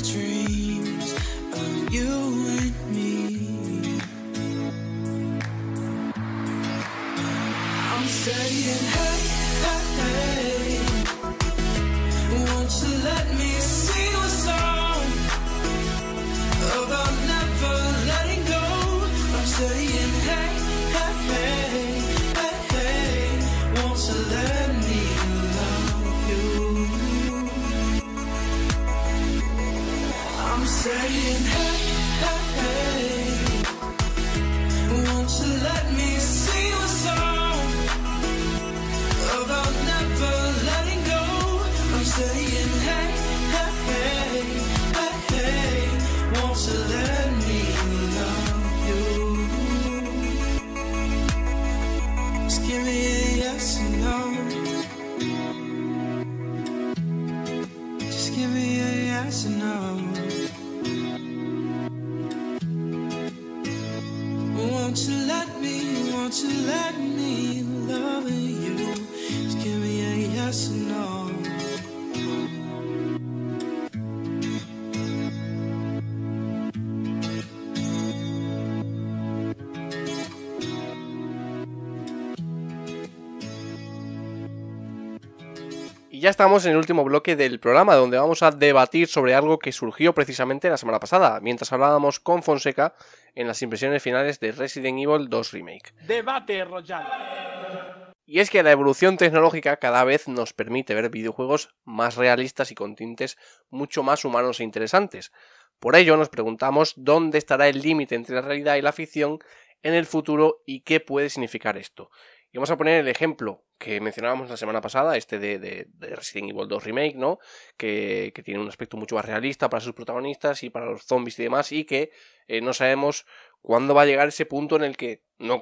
ya estamos en el último bloque del programa, donde vamos a debatir sobre algo que surgió precisamente la semana pasada, mientras hablábamos con Fonseca en las impresiones finales de Resident Evil 2 Remake. Debate, Royal. Y es que la evolución tecnológica cada vez nos permite ver videojuegos más realistas y con tintes mucho más humanos e interesantes. Por ello nos preguntamos dónde estará el límite entre la realidad y la ficción en el futuro y qué puede significar esto. Y vamos a poner el ejemplo que mencionábamos la semana pasada, este de, Resident Evil 2 Remake, ¿no? Que, tiene un aspecto mucho más realista para sus protagonistas y para los zombies y demás, y que eh, no sabemos cuándo va a llegar ese punto en el que no,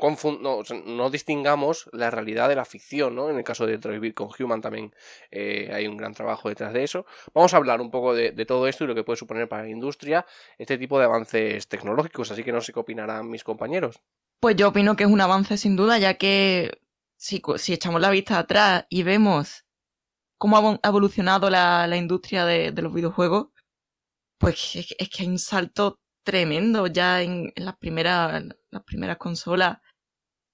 no, distingamos la realidad de la ficción, ¿no? En el caso de Detroit con Human también eh, hay un gran trabajo detrás de eso. Vamos a hablar un poco de, todo esto y lo que puede suponer para la industria este tipo de avances tecnológicos, así que no sé qué opinarán mis compañeros. Pues yo opino que es un avance sin duda, ya que si, si echamos la vista atrás y vemos cómo ha evolucionado la, la industria de, los videojuegos, pues es, que hay un salto tremendo ya en, las, primeras, las primeras consolas.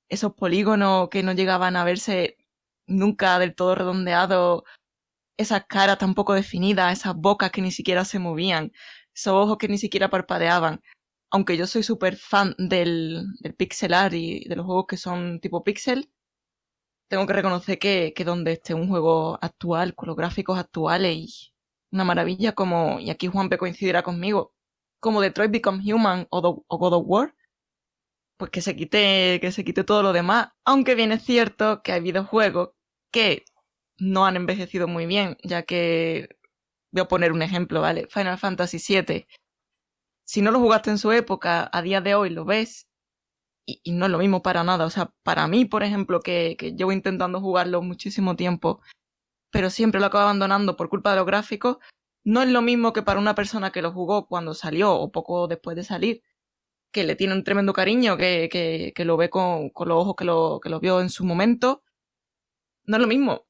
Esos polígonos que no llegaban a verse nunca del todo redondeados, esas caras tan poco definidas, esas bocas que ni siquiera se movían, esos ojos que ni siquiera parpadeaban aunque yo soy súper fan del, del pixel art y de los juegos que son tipo pixel, tengo que reconocer que, que donde esté un juego actual, con los gráficos actuales y una maravilla como, y aquí Juanpe coincidirá conmigo, como Detroit Become Human o, God of War, pues que se quite, que se quite todo lo demás, aunque bien es cierto que hay videojuegos que no han envejecido muy bien, ya que voy a poner un ejemplo, ¿vale? Final Fantasy VII si no lo jugaste en su época, a día de hoy lo ves y, no es lo mismo para nada. O sea, para mí, por ejemplo, que, que llevo intentando jugarlo muchísimo tiempo, pero siempre lo acabo abandonando por culpa de los gráficos, no es lo mismo que para una persona que lo jugó cuando salió o poco después de salir, que le tiene un tremendo cariño, que, que, que lo ve con, con, los ojos que lo, que lo vio en su momento. No es lo mismo,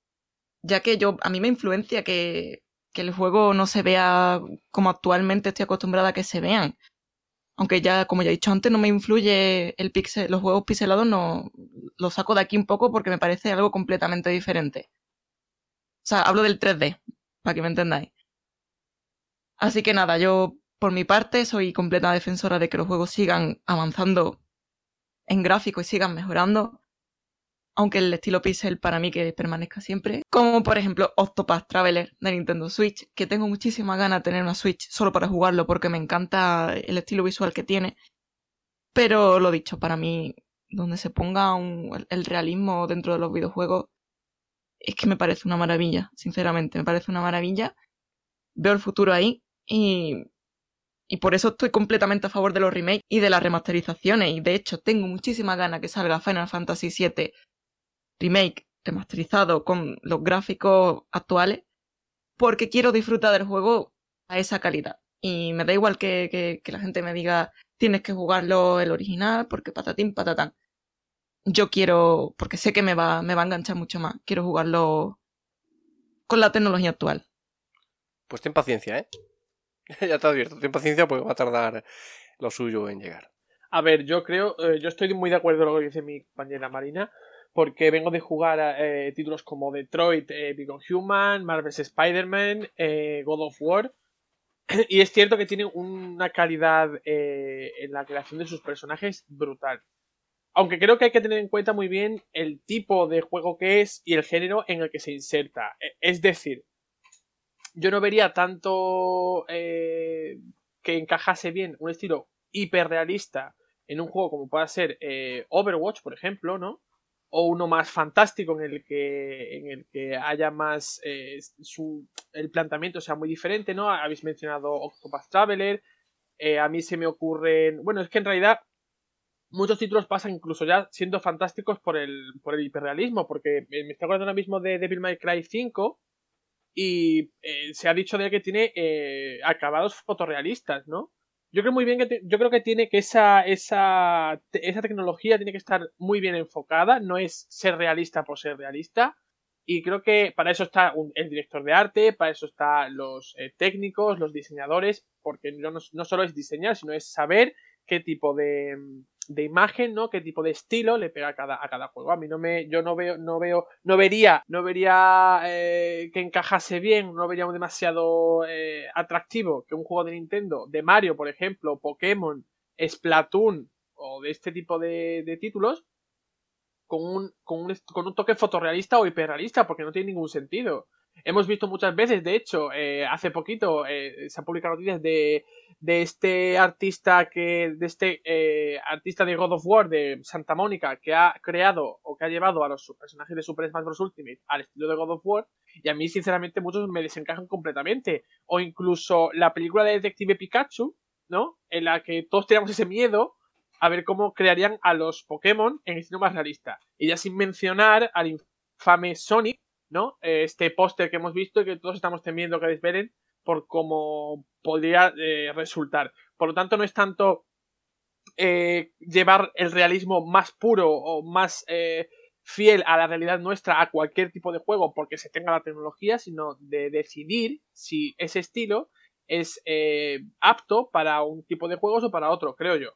ya que yo, a mí me influencia que, que el juego no se vea como actualmente estoy acostumbrada a que se vean. Aunque ya, como ya he dicho antes, no me influye el pixel, los juegos pixelados, no los saco de aquí un poco porque me parece algo completamente diferente. O sea, hablo del 3D, para que me entendáis. Así que nada, yo por mi parte soy completa defensora de que los juegos sigan avanzando en gráfico y sigan mejorando aunque el estilo pixel para mí que permanezca siempre. Como por ejemplo Octopath Traveler de Nintendo Switch, que tengo muchísimas ganas de tener una Switch solo para jugarlo porque me encanta el estilo visual que tiene. Pero lo dicho, para mí, donde se ponga el realismo dentro de los videojuegos, es que me parece una maravilla, sinceramente, me parece una maravilla. Veo el futuro ahí y, y por eso estoy completamente a favor de los remakes y de las remasterizaciones. Y de hecho, tengo muchísimas ganas que salga Final Fantasy VII remake remasterizado con los gráficos actuales porque quiero disfrutar del juego a esa calidad. Y me da igual que, que, la gente me diga tienes que jugarlo el original porque patatín patatán. Yo quiero, porque sé que me va, me va a enganchar mucho más, quiero jugarlo con la tecnología actual. Pues ten paciencia, ¿eh? ya te advierto, ten paciencia porque va a tardar lo suyo en llegar. A ver, yo creo, eh, yo estoy muy de acuerdo con lo que dice mi compañera Marina porque vengo de jugar eh, títulos como Detroit, eh, Become Human, Marvel's Spider-Man, eh, God of War. Y es cierto que tiene una calidad eh, en la creación de sus personajes brutal. Aunque creo que hay que tener en cuenta muy bien el tipo de juego que es y el género en el que se inserta. E, es decir, yo no vería tanto que encajase bien un estilo hiperrealista en un juego como pueda ser Overwatch, por ejemplo, ¿no? O uno más fantástico en el que, en el que haya más eh, su, el planteamiento sea muy diferente, ¿no? Habéis mencionado Octopath Traveler, eh, a mí se me ocurren, bueno, es que en realidad muchos títulos pasan incluso ya siendo fantásticos por el, por el hiperrealismo, porque me estoy acordando ahora mismo de Devil May Cry 5 y eh, se ha dicho de que tiene acabados fotorrealistas, ¿no? Yo creo muy bien que yo creo que tiene que esa, esa, esa tecnología tiene que estar muy bien enfocada, no es ser realista por ser realista. Y creo que para eso está el director de arte, para eso están los eh, técnicos, los diseñadores, porque no, no, solo es diseñar, sino es saber qué tipo de, de imagen, ¿no? Qué tipo de estilo le pega a cada, a cada juego. A mí no me, yo no veo, no veo, no vería, no vería eh, que encajase bien, no vería demasiado eh, atractivo que un juego de Nintendo, de Mario, por ejemplo, Pokémon, Splatoon o de este tipo de, de títulos, con un, con, un, con un toque fotorrealista o hiperrealista, porque no tiene ningún sentido. Hemos visto muchas veces, de hecho, eh, hace poquito eh, se han publicado noticias de, de este artista que, de este eh, artista de God of War de Santa Mónica que ha creado o que ha llevado a los personajes de Super Smash Bros. Ultimate al estilo de God of War y a mí sinceramente muchos me desencajan completamente. O incluso la película de Detective Pikachu, ¿no? En la que todos teníamos ese miedo a ver cómo crearían a los Pokémon en estilo más realista. Y ya sin mencionar al infame Sonic, ¿no? Este póster que hemos visto y que todos estamos temiendo que desvelen por cómo podría eh, resultar. Por lo tanto, no es tanto eh, llevar el realismo más puro o más eh, fiel a la realidad nuestra a cualquier tipo de juego porque se tenga la tecnología, sino de decidir si ese estilo es apto para un tipo de juegos o para otro, creo yo.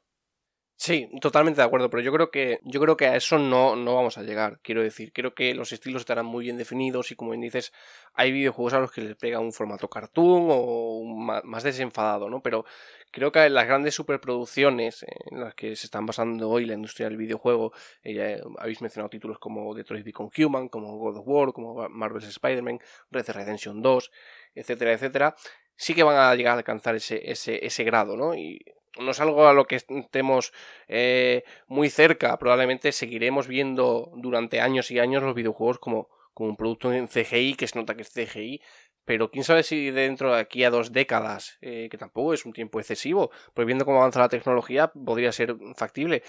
Sí, totalmente de acuerdo, pero yo creo que yo creo que a eso no, no vamos a llegar. Quiero decir, creo que los estilos estarán muy bien definidos y como bien dices, hay videojuegos a los que les pega un formato cartoon o más desenfadado, ¿no? Pero creo que las grandes superproducciones en las que se están basando hoy la industria del videojuego, eh, habéis mencionado títulos como Detroit Become Human, como God of War, como Marvel's Spider-Man, Red Dead Redemption 2, etcétera, etcétera, sí que van a llegar a alcanzar ese, ese, ese grado, ¿no? Y no es algo a lo que estemos eh, muy cerca. Probablemente seguiremos viendo durante años y años los videojuegos como, como un producto en CGI, que se nota que es CGI. Pero quién sabe si dentro de aquí a dos décadas, eh, que tampoco es un tiempo excesivo, pues viendo cómo avanza la tecnología, podría ser factible.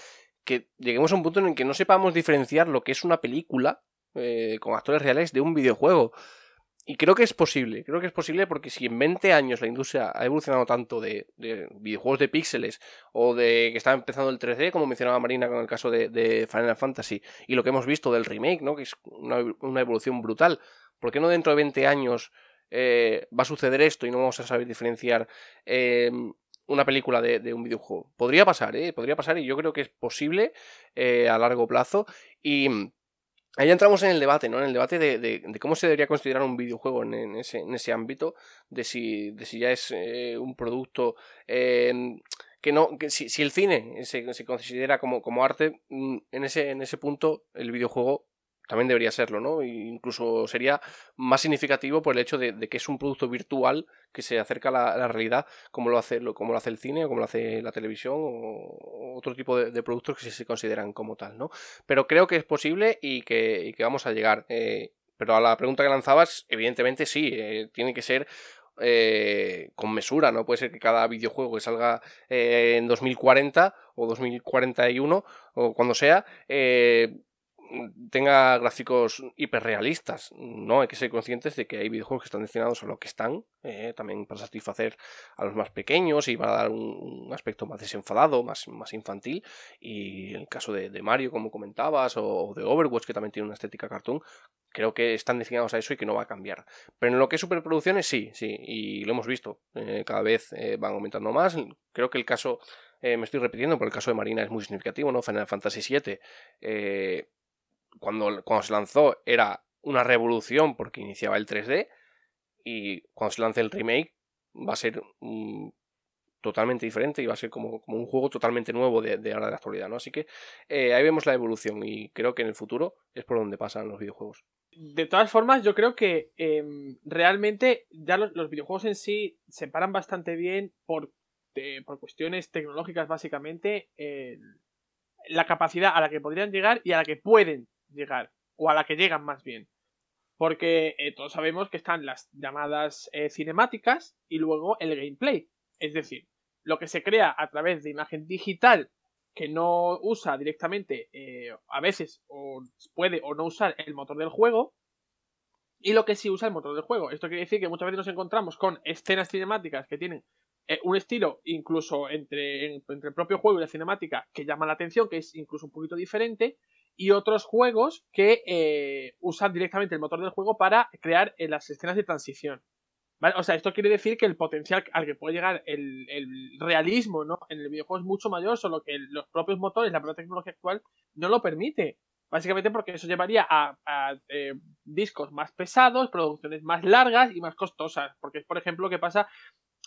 Que lleguemos a un punto en el que no sepamos diferenciar lo que es una película eh, con actores reales de un videojuego. Y creo que es posible, creo que es posible porque si en 20 años la industria ha evolucionado tanto de, videojuegos de píxeles o de que está empezando el 3D, como mencionaba Marina con el caso de, Final Fantasy, y lo que hemos visto del remake, ¿no? que es una, evolución brutal, ¿por qué no dentro de 20 años eh, va a suceder esto y no vamos a saber diferenciar em, una película de, un videojuego? Podría pasar, ¿eh? Podría pasar y yo creo que es posible eh, a largo plazo y Ahí entramos en el debate, ¿no? En el debate de, cómo se debería considerar un videojuego en, ese, en ese, ámbito, de si, de si ya es eh, un producto eh, que no, que si, si el cine se, se considera como, como, arte, mm, en ese, en ese punto el videojuego también debería serlo, ¿no? E incluso sería más significativo por el hecho de, que es un producto virtual que se acerca a la, realidad como lo, hace, como lo hace el cine o como lo hace la televisión o otro tipo de, productos que se consideran como tal, ¿no? Pero creo que es posible y que, vamos a llegar. Eh, pero a la pregunta que lanzabas, evidentemente sí, eh, tiene que ser eh, con mesura, no puede ser que cada videojuego que salga en 2040 o 2041 o cuando sea tenga gráficos hiperrealistas. No hay que ser conscientes de que hay videojuegos que están destinados a lo que están, eh, también para satisfacer a los más pequeños y para dar un, aspecto más desenfadado, más, más infantil. Y el caso de, Mario, como comentabas, o, de Overwatch, que también tiene una estética cartoon, creo que están destinados a eso y que no va a cambiar. Pero en lo que es superproducciones, sí, sí, y lo hemos visto. Eh, cada vez eh, van aumentando más. Creo que el caso me estoy repitiendo, pero el caso de Marina es muy significativo, ¿no? Final Fantasy VII cuando, cuando se lanzó era una revolución porque iniciaba el 3D y cuando se lance el remake va a ser mm, totalmente diferente y va a ser como, como un juego totalmente nuevo de, de, ahora de la actualidad, ¿no? Así que eh, ahí vemos la evolución y creo que en el futuro es por donde pasan los videojuegos. De todas formas, yo creo que em, realmente ya los, videojuegos en sí se paran bastante bien por, por cuestiones tecnológicas, básicamente, la capacidad a la que podrían llegar y a la que pueden llegar, o a la que llegan más bien. Porque eh, todos sabemos que están las llamadas eh, cinemáticas y luego el gameplay. Es decir, lo que se crea a través de imagen digital que no usa directamente, eh, a veces, o puede o no usar el motor del juego, y lo que sí usa el motor del juego. Esto quiere decir que muchas veces nos encontramos con escenas cinemáticas que tienen un estilo incluso entre, entre el propio juego y la cinemática que llama la atención, que es incluso un poquito diferente, y otros juegos que eh, usan directamente el motor del juego para crear eh, las escenas de transición. O sea, esto quiere decir que el potencial al que puede llegar el, realismo ¿no? en el videojuego es mucho mayor, solo que los propios motores, la propia tecnología actual, no lo permite. Básicamente porque eso llevaría a, eh, discos más pesados, producciones más largas y más costosas. Porque es, por ejemplo, lo que pasa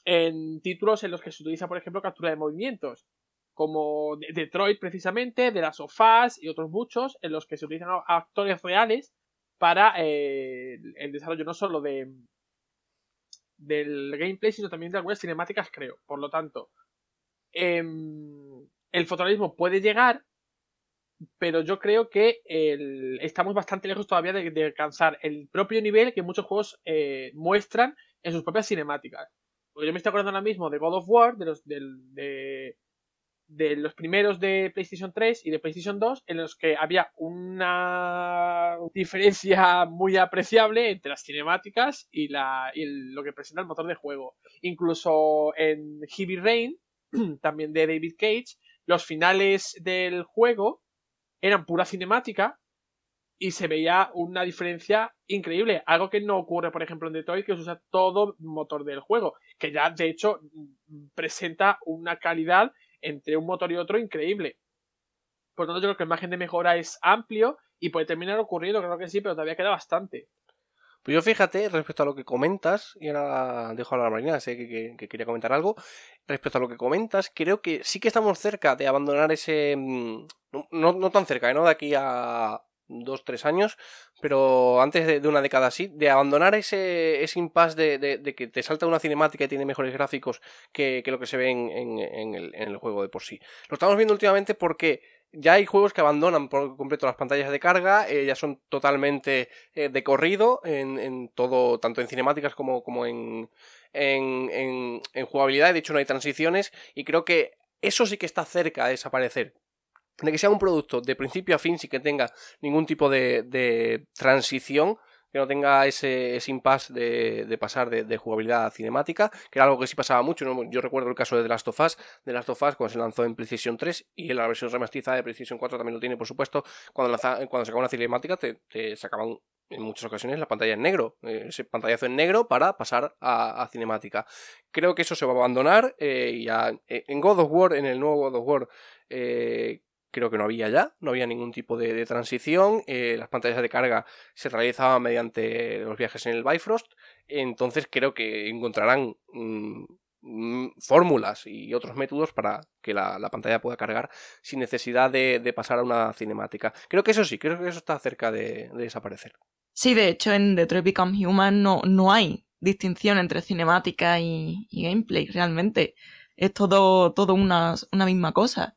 en títulos en los que se utiliza, por ejemplo, captura de movimientos. Como Detroit, precisamente, de las sofás y otros muchos, en los que se utilizan actores reales para eh, el desarrollo no solo de, del gameplay, sino también de algunas cinemáticas, creo. Por lo tanto, em, el fotorealismo puede llegar, pero yo creo que estamos bastante lejos todavía de, alcanzar el propio nivel que muchos juegos eh, muestran en sus propias cinemáticas. Porque yo me estoy acordando ahora mismo de God of War, de los, de, de los primeros de PlayStation 3 y de PlayStation 2 en los que había una diferencia muy apreciable entre las cinemáticas y, la, lo que presenta el motor de juego. Incluso en Heavy Rain, también de David Cage, los finales del juego eran pura cinemática y se veía una diferencia increíble. Algo que no ocurre, por ejemplo, en Detroit, que se usa todo motor del juego, que ya de hecho presenta una calidad entre un motor y otro increíble. Por lo tanto, yo creo que el margen de mejora es amplio y puede terminar ocurriendo, creo que sí, pero todavía queda bastante. Pues yo fíjate, respecto a lo que comentas, y ahora dejo a la Marina, sé que, quería comentar algo, respecto a lo que comentas, creo que sí que estamos cerca de abandonar ese... Mm, no, no tan cerca, ¿eh? ¿no? De aquí a, dos, tres años, pero antes de, una década así, de abandonar ese, ese impasse de, que te salta una cinemática y tiene mejores gráficos que, lo que se ve en, el, juego de por sí. Lo estamos viendo últimamente porque ya hay juegos que abandonan por completo las pantallas de carga, eh, ya son totalmente eh, de corrido en, todo, tanto en cinemáticas como, como en, en, en jugabilidad, de hecho no hay transiciones, y creo que eso sí que está cerca de desaparecer de que sea un producto de principio a fin sin que tenga ningún tipo de, transición, que no tenga ese, impasse de, pasar de, jugabilidad a cinemática, que era algo que sí pasaba mucho. Yo recuerdo el caso de The Last of Us, de Last of Us cuando se lanzó en PlayStation 3 y en la versión remasterizada de PlayStation 4 también lo tiene, por supuesto. Cuando, cuando sacaba una cinemática te, sacaban en muchas ocasiones la pantalla en negro, eh, ese pantallazo en negro para pasar a, cinemática. Creo que eso se va a abandonar eh, y eh, en God of War, en el nuevo God of War, creo que no había ya, no había ningún tipo de, transición, eh, las pantallas de carga se realizaban mediante los viajes en el Bifrost, entonces creo que encontrarán mm, mm, fórmulas y otros métodos para que la, pantalla pueda cargar sin necesidad de, pasar a una cinemática. Creo que eso sí, creo que eso está cerca de, desaparecer. Sí, de hecho en Detroit Become Human no, no hay distinción entre cinemática y, gameplay, realmente. Es todo, todo una, una misma cosa.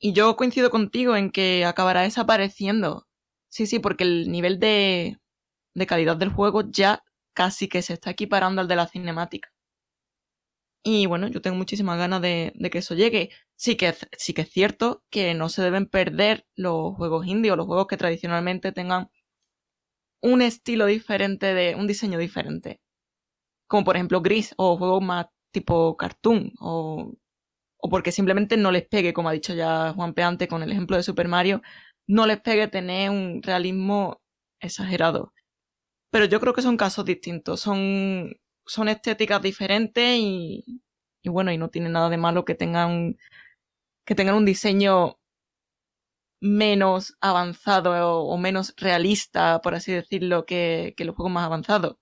Y yo coincido contigo en que acabará desapareciendo. Sí, sí, porque el nivel de, de calidad del juego ya casi que se está equiparando al de la cinemática. Y bueno, yo tengo muchísimas ganas de, de, que eso llegue. Sí que, sí que es cierto que no se deben perder los juegos indie o los juegos que tradicionalmente tengan un estilo diferente de, un diseño diferente. Como por ejemplo Gris o juegos más tipo cartoon o o porque simplemente no les pegue, como ha dicho ya Juan Peante con el ejemplo de Super Mario, no les pegue tener un realismo exagerado. Pero yo creo que son casos distintos, son, son estéticas diferentes y, bueno, y no tiene nada de malo que tengan, que tengan un diseño menos avanzado o, menos realista, por así decirlo, que, que los juegos más avanzados.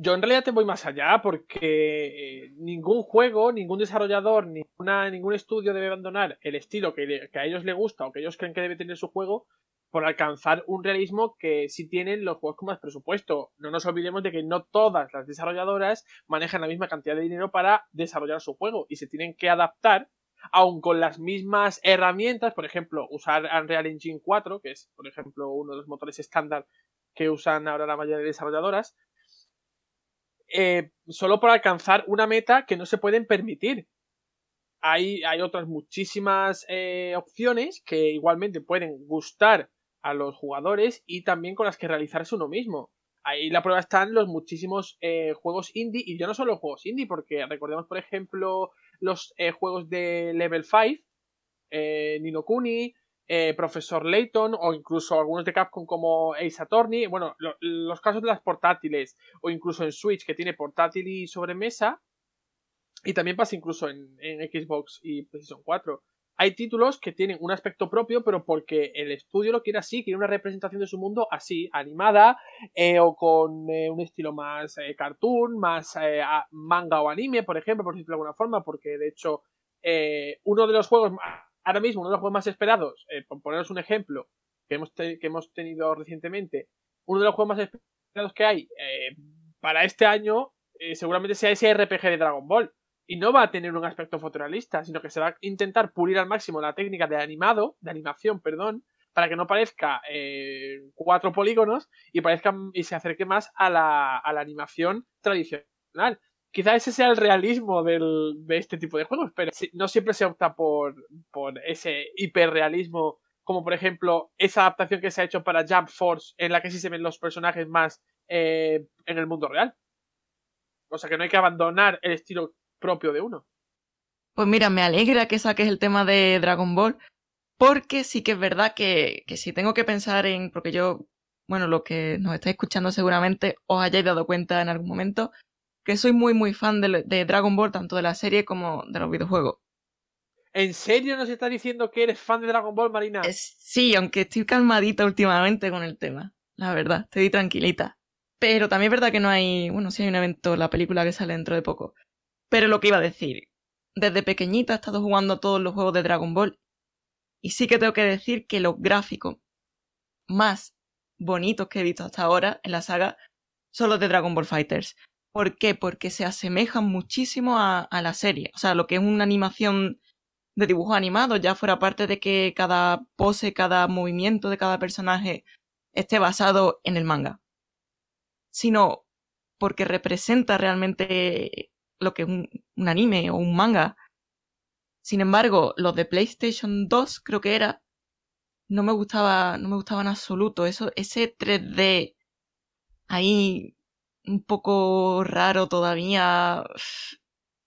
Yo en realidad te voy más allá porque eh, ningún juego, ningún desarrollador, ninguna, ningún estudio debe abandonar el estilo que, a ellos les gusta o que ellos creen que debe tener su juego por alcanzar un realismo que sí tienen los juegos con más presupuesto. No nos olvidemos de que no todas las desarrolladoras manejan la misma cantidad de dinero para desarrollar su juego y se tienen que adaptar aun con las mismas herramientas, por ejemplo, usar Unreal Engine 4, que es, por ejemplo, uno de los motores estándar que usan ahora la mayoría de desarrolladoras, eh, solo por alcanzar una meta que no se pueden permitir. Hay, hay otras muchísimas eh, opciones que igualmente pueden gustar a los jugadores y también con las que realizarse uno mismo. Ahí la prueba están los muchísimos eh, juegos indie y yo no solo juegos indie, porque recordemos por ejemplo los juegos de Level 5, Nino Kuni, eh, Profesor Layton o incluso algunos de Capcom como Ace Attorney. Bueno, los casos de las portátiles o incluso en Switch que tiene portátil y sobremesa. Y también pasa incluso en, Xbox y PlayStation 4 hay títulos que tienen un aspecto propio, pero porque el estudio lo quiere así, quiere una representación de su mundo así, animada, eh, o con eh, un estilo más cartoon, más manga o anime, por ejemplo, por decirlo de alguna forma, porque de hecho, uno de los juegos, ahora mismo, uno de los juegos más esperados, por poneros un ejemplo, que hemos, que hemos tenido recientemente, uno de los juegos más esperados que hay para este año, seguramente sea ese RPG de Dragon Ball y no va a tener un aspecto fotorealista, sino que se va a intentar pulir al máximo la técnica de animado, de animación, perdón, para que no parezca eh, cuatro polígonos y parezca y se acerque más a la, a la animación tradicional. Quizá ese sea el realismo de este tipo de juegos, pero no siempre se opta por, por ese hiperrealismo, como por ejemplo esa adaptación que se ha hecho para Jump Force, en la que sí se ven los personajes más eh, en el mundo real. O sea que no hay que abandonar el estilo propio de uno. Pues mira, me alegra que saques el tema de Dragon Ball, porque sí que es verdad que, que si tengo que pensar en, porque yo, bueno, lo que nos estáis escuchando seguramente os hayáis dado cuenta en algún momento, que soy muy muy fan de, de Dragon Ball, tanto de la serie como de los videojuegos. ¿En serio nos estás diciendo que eres fan de Dragon Ball, Marina? sí, aunque estoy calmadita últimamente con el tema. La verdad, estoy tranquilita. Pero también es verdad que no hay, bueno, sí hay un evento, la película que sale dentro de poco. Pero lo que iba a decir, desde pequeñita he estado jugando todos los juegos de Dragon Ball y sí que tengo que decir que los gráficos más bonitos que he visto hasta ahora en la saga son los de Dragon Ball Fighters. ¿Por qué? Porque se asemejan muchísimo a, a la serie. O sea, lo que es una animación de dibujo animado, ya fuera parte de que cada pose, cada movimiento de cada personaje esté basado en el manga. Sino porque representa realmente lo que es un, anime o un manga. Sin embargo, los de PlayStation 2 creo que era, no me gustaba, no me gustaba en absoluto. Eso, ese 3D ahí un poco raro todavía,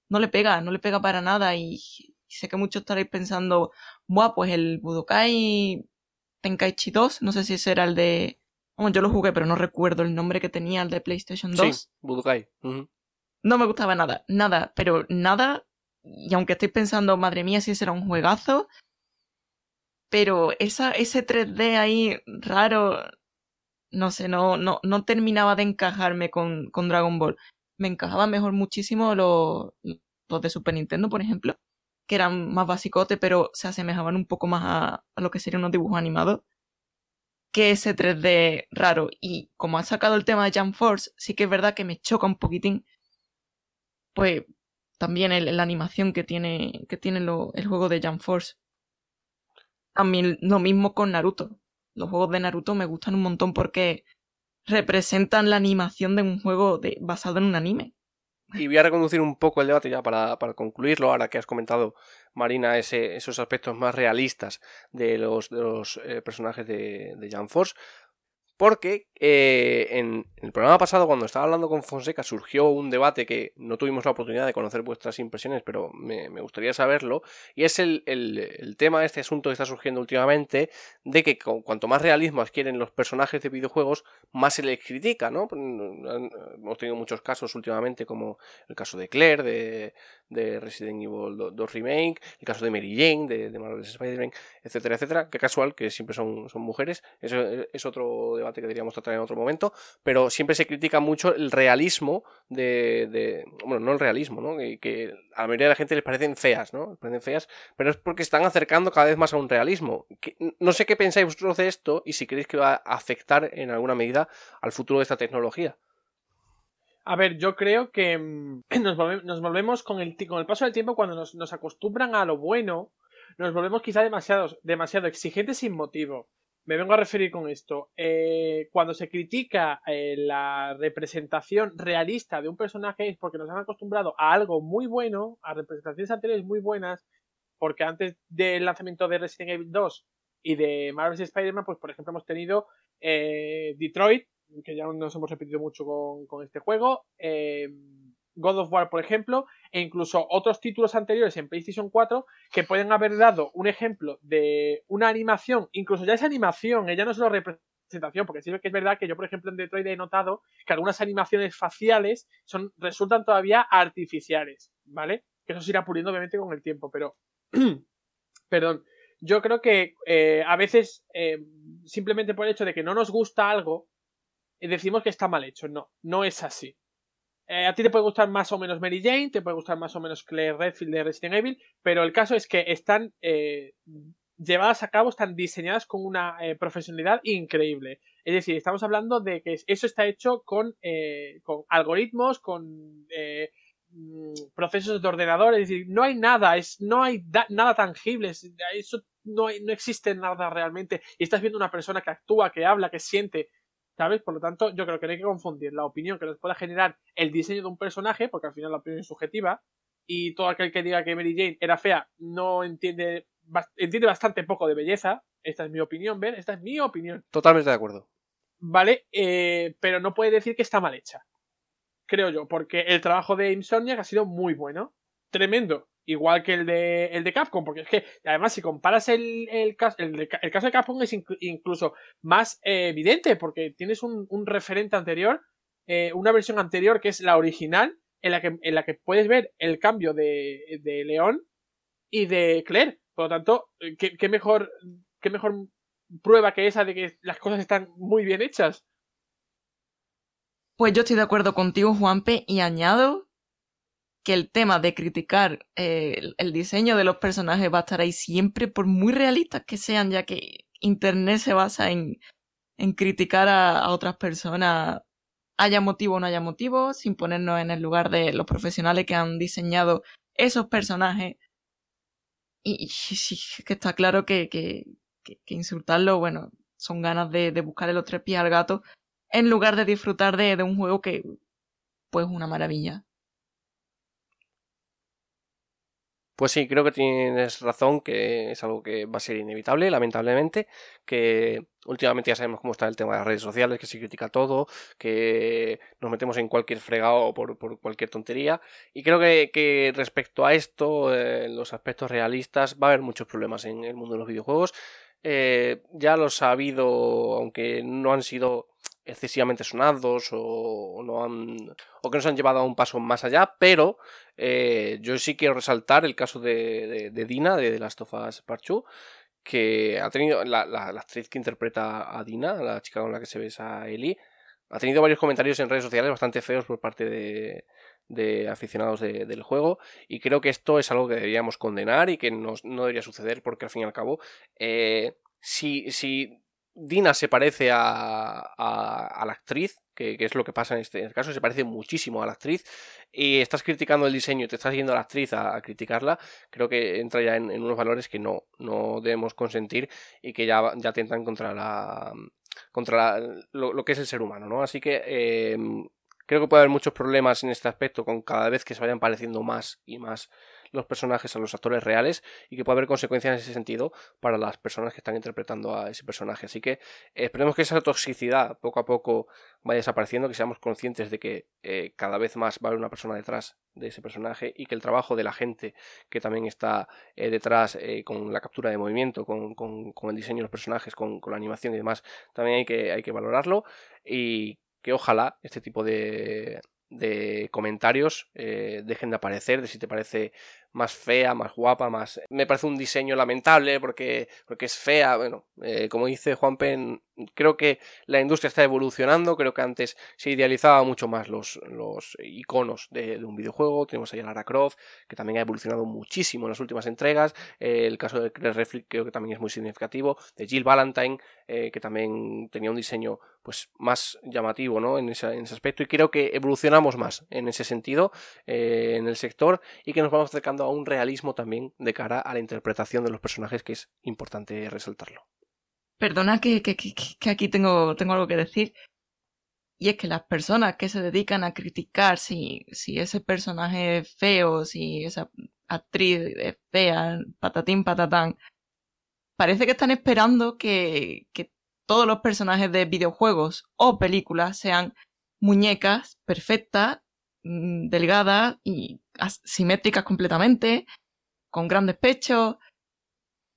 no le pega, no le pega para nada y, sé que muchos estaréis pensando, buah, pues el Budokai Tenkaichi 2, no sé si ese era el de... Bueno, yo lo jugué, pero no recuerdo el nombre que tenía el de PlayStation 2. Sí, Budokai. No me gustaba nada, nada, pero nada. Y aunque estoy pensando, madre mía, si será un juegazo. Pero esa, ese 3D ahí raro, no sé, no, no, no terminaba de encajarme con, con Dragon Ball. Me encajaba mejor muchísimo los, los de Super Nintendo, por ejemplo, que eran más basicotes, pero se asemejaban un poco más a, a lo que serían unos dibujos animados que ese 3D raro. Y como ha sacado el tema de Jump Force, sí que es verdad que me choca un poquitín pues también la animación que tiene, que tiene el juego de Jump Force. También lo mismo con Naruto. Los juegos de Naruto me gustan un montón porque representan la animación de un juego basado en un anime. Y voy a reconducir un poco el debate ya para, para concluirlo, ahora que has comentado, Marina, esos aspectos más realistas de los, de los eh, personajes de, de Jump Force. Porque eh, en, el programa pasado, cuando estaba hablando con Fonseca, surgió un debate que no tuvimos la oportunidad de conocer vuestras impresiones, pero me, gustaría saberlo. Y es el, el, tema de este asunto que está surgiendo últimamente, de que cuanto más realismo adquieren los personajes de videojuegos, más se les critica, ¿no? Hemos tenido muchos casos últimamente, como el caso de Claire, de, de Resident Evil 2 Remake, el caso de Mary Jane, de, de Marvel's Spider-Man, etcétera, etcétera. Qué casual, que siempre son, son mujeres. Eso es otro debate que deberíamos tratar en otro momento. Pero siempre se critica mucho el realismo de. bueno, no el realismo, ¿no? Que, que, a la mayoría de la gente les parecen feas, ¿no? Les parecen feas, pero es porque están acercando cada vez más a un realismo. no sé qué pensáis vosotros de esto y si creéis que va a afectar en alguna medida al futuro de esta tecnología. A ver, yo creo que mm, nos, volvemos con el, con el paso del tiempo cuando nos, acostumbran a lo bueno, nos volvemos quizá demasiado, demasiado exigentes sin motivo. Me vengo a referir con esto. Eh, cuando se critica eh, la representación realista de un personaje es porque nos han acostumbrado a algo muy bueno, a representaciones anteriores muy buenas, porque antes del lanzamiento de Resident Evil 2 y de Marvel's Spider-Man, pues por ejemplo hemos tenido eh, Detroit, que ya nos hemos repetido mucho con, este juego. God of War, por ejemplo, e incluso otros títulos anteriores en PlayStation 4 que pueden haber dado un ejemplo de una animación, incluso ya esa animación, ella no es solo representación, porque sí que es verdad que yo, por ejemplo, en Detroit he notado que algunas animaciones faciales son, resultan todavía artificiales, ¿vale? Que eso se irá puliendo obviamente con el tiempo, pero... Perdón. Yo creo que eh, a veces, eh, simplemente por el hecho de que no nos gusta algo, eh, decimos que está mal hecho. No, no es así. Eh, a ti te puede gustar más o menos Mary Jane, te puede gustar más o menos Claire Redfield de Resident Evil, pero el caso es que están eh, llevadas a cabo, están diseñadas con una profesionalidad increíble. Es decir, estamos hablando de que eso está hecho con, con algoritmos, con mm, procesos de ordenador, es decir, no hay nada, es, no hay nada tangible, eso no, no existe nada realmente, y estás viendo una persona que actúa, que habla, que siente, ¿Sabes? Por lo tanto, yo creo que no hay que confundir la opinión que nos pueda generar el diseño de un personaje, porque al final la opinión es subjetiva, y todo aquel que diga que Mary Jane era fea no entiende, entiende bastante poco de belleza. Esta es mi opinión, ¿ven? Esta es mi opinión. Totalmente de acuerdo. Vale, eh, pero no puede decir que está mal hecha. Creo yo, porque el trabajo de Insomniac ha sido muy bueno. Tremendo igual que el de, el de Capcom, porque es que además si comparas el, el, caso, el, caso de Capcom es incluso más eh, evidente, porque tienes un, referente anterior, eh, una versión anterior que es la original, en la que, en la que puedes ver el cambio de, de León y de Claire. Por lo tanto, eh, ¿qué, qué, mejor, qué mejor prueba que esa de que las cosas están muy bien hechas. Pues yo estoy de acuerdo contigo, Juanpe, y añado que el tema de criticar eh, el, diseño de los personajes va a estar ahí siempre, por muy realistas que sean, ya que Internet se basa en, en criticar a, otras personas, haya motivo o no haya motivo, sin ponernos en el lugar de los profesionales que han diseñado esos personajes. Y, sí, que está claro que, que, que, insultarlo, bueno, son ganas de, de buscarle los tres pies al gato, en lugar de disfrutar de, de un juego que, pues, una maravilla. Pues sí, creo que tienes razón, que es algo que va a ser inevitable, lamentablemente, que últimamente ya sabemos cómo está el tema de las redes sociales, que se critica todo, que nos metemos en cualquier fregado por, cualquier tontería, y creo que, respecto a esto, eh, los aspectos realistas, va a haber muchos problemas en el mundo de los videojuegos. Eh, ya los ha habido, aunque no han sido excesivamente sonados o, no han, o que nos han llevado a un paso más allá, pero eh, yo sí quiero resaltar el caso de, Dina, de The Last of Us Part que ha tenido la, actriz que interpreta a Dina, la chica con la que se besa Ellie, ha tenido varios comentarios en redes sociales bastante feos por parte de, de aficionados del juego y creo que esto es algo que deberíamos condenar y que no debería suceder porque al fin y al cabo eh, si, si Dina se parece a, a, la actriz, que, es lo que pasa en este, caso, se parece muchísimo a la actriz, y estás criticando el diseño y te estás yendo a la actriz a, criticarla, creo que entra ya en, unos valores que no, no debemos consentir y que ya, ya atentan contra la contra lo, que es el ser humano, ¿no? Así que em, creo que puede haber muchos problemas en este aspecto con cada vez que se vayan pareciendo más y más los personajes a los actores reales y que puede haber consecuencias en ese sentido para las personas que están interpretando a ese personaje. Así que esperemos que esa toxicidad poco a poco vaya desapareciendo, que seamos conscientes de que eh, cada vez más va a haber una persona detrás de ese personaje y que el trabajo de la gente que también está eh, detrás eh, con la captura de movimiento, con, el diseño de los personajes, con, con, la animación y demás, también hay que, hay que valorarlo y que ojalá este tipo de, de comentarios eh, dejen de aparecer, de si te parece más fea, más guapa, más... Me parece un diseño lamentable porque, porque es fea, bueno, eh, como dice Juan Pen, creo que la industria está evolucionando, creo que antes se idealizaba mucho más los, los iconos de, un videojuego, tenemos ahí a Lara Croft, que también ha evolucionado muchísimo en las últimas entregas, eh, el caso de Claire Reflick creo que también es muy significativo, de Jill Valentine, que también tenía un diseño pues más llamativo ¿no? en, ese, en ese aspecto y creo que evolucionamos más en ese sentido en el sector y que nos vamos acercando a un realismo también de cara a la interpretación de los personajes que es importante resaltarlo. Perdona que, aquí tengo, algo que decir. Y es que las personas que se dedican a criticar si, ese personaje es feo, si esa actriz es fea, patatín, patatán, parece que están esperando que todos los personajes de videojuegos o películas sean muñecas perfectas mm, delgadas y simétricas completamente, con grandes pechos.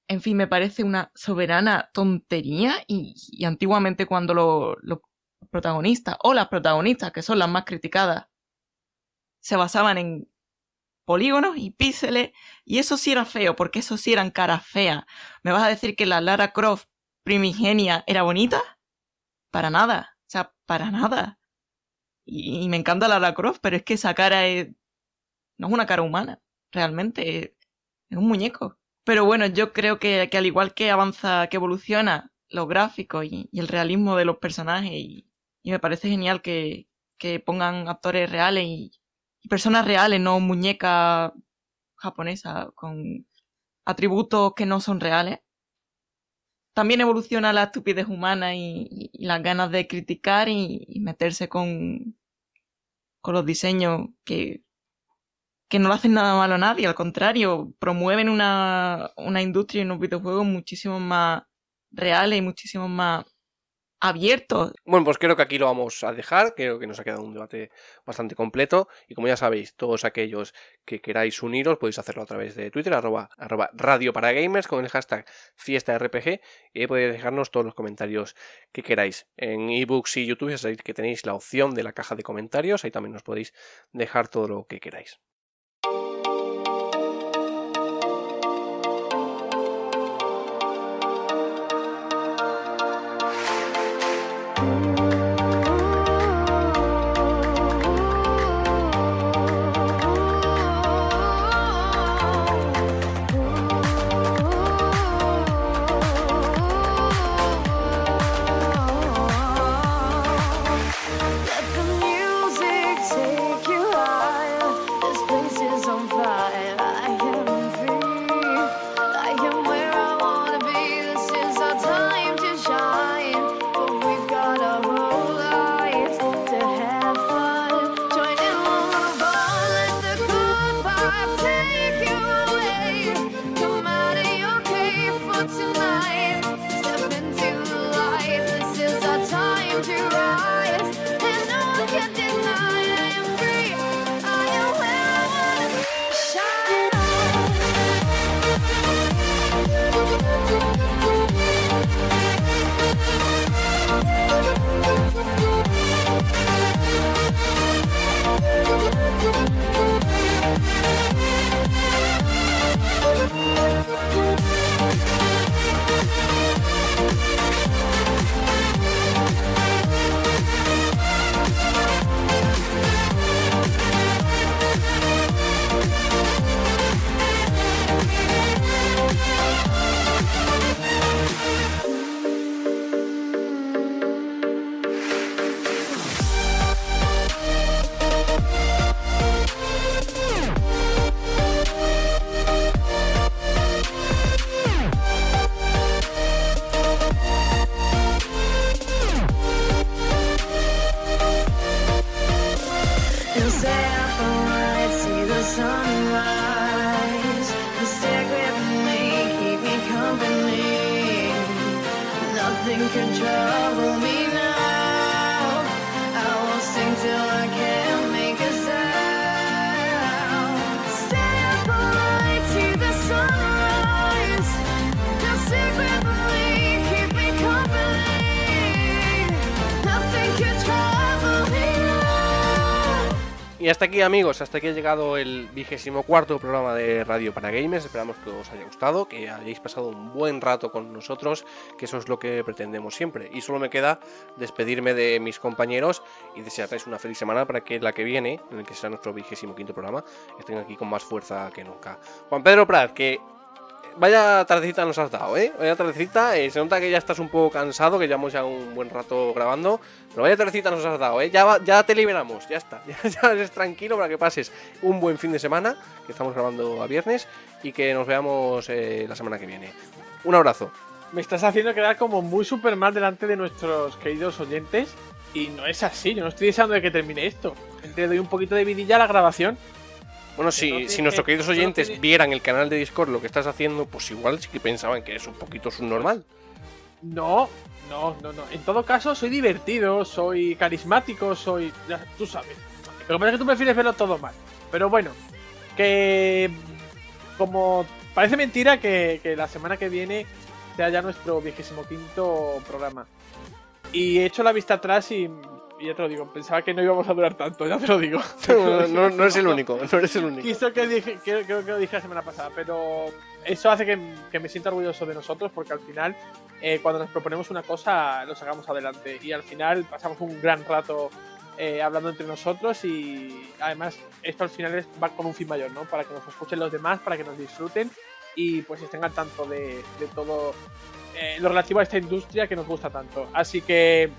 En fin, me parece una soberana tontería y, antiguamente cuando los protagonistas o las protagonistas, que son las más criticadas, se basaban en polígonos y píxeles, y eso sí era feo, porque eso sí eran caras feas. ¿Me vas a decir que la Lara Croft primigenia era bonita? Para nada, o sea, para nada. Y, me encanta Lara Croft, pero es que esa cara es... no es una cara humana, realmente, es, un muñeco. Pero bueno, yo creo que, al igual que avanza, que evoluciona los gráficos y, el realismo de los personajes, y, me parece genial que, que pongan actores reales y, personas reales, no muñecas japonesas con atributos que no son reales. También evoluciona la estupidez humana y, las ganas de criticar y, meterse con, con los diseños que, que no le hacen nada malo a nadie, al contrario, promueven una, una industria y unos videojuegos muchísimo más reales y muchísimo más abierto. Bueno, pues creo que aquí lo vamos a dejar, creo que nos ha quedado un debate bastante completo y como ya sabéis, todos aquellos que queráis uniros podéis hacerlo a través de Twitter, arroba, radio para gamers con el hashtag fiesta RPG y podéis dejarnos todos los comentarios que queráis. En ebooks y YouTube ya sabéis que tenéis la opción de la caja de comentarios, ahí también nos podéis dejar todo lo que queráis. Hasta aquí amigos, hasta aquí ha llegado el vigésimo cuarto programa de Radio para Gamers. Esperamos que os haya gustado, que hayáis pasado un buen rato con nosotros, que eso es lo que pretendemos siempre. Y solo me queda despedirme de mis compañeros y desearles una feliz semana para que la que viene, en el que será nuestro vigésimo quinto programa, estén aquí con más fuerza que nunca. Juan Pedro Prat, que vaya tardecita nos has dado, ¿eh? Vaya tardecita, eh, se nota que ya estás un poco cansado, que llevamos ya un buen rato grabando, pero vaya tardecita nos has dado, ¿eh? Ya, ya te liberamos, ya está, ya, eres tranquilo para que pases un buen fin de semana, que estamos grabando a viernes, y que nos veamos eh, la semana que viene. Un abrazo. Me estás haciendo quedar como muy super mal delante de nuestros queridos oyentes, y no es así, yo no estoy deseando de que termine esto. Te doy un poquito de vidilla a la grabación. Bueno, si, si nuestros queridos oyentes vieran el canal de Discord lo que estás haciendo, pues igual sí que pensaban que es un poquito subnormal. No, no, no, no. En todo caso, soy divertido, soy carismático, soy. Ya, tú sabes. Lo que pasa es que tú prefieres verlo todo mal. Pero bueno, que como parece mentira que, que la semana que viene sea ya nuestro vigésimo quinto programa. Y he hecho la vista atrás y ya te lo digo, pensaba que no íbamos a durar tanto, ya te lo digo. No, no, no eres el único, no eres el único. Quiso que dije, creo, creo que lo dije la semana pasada, pero eso hace que, que me sienta orgulloso de nosotros porque al final, eh, cuando nos proponemos una cosa, lo sacamos adelante y al final pasamos un gran rato eh, hablando entre nosotros y además esto al final va con un fin mayor, ¿no? Para que nos escuchen los demás, para que nos disfruten y pues estén al tanto de, de todo eh, lo relativo a esta industria que nos gusta tanto. Así que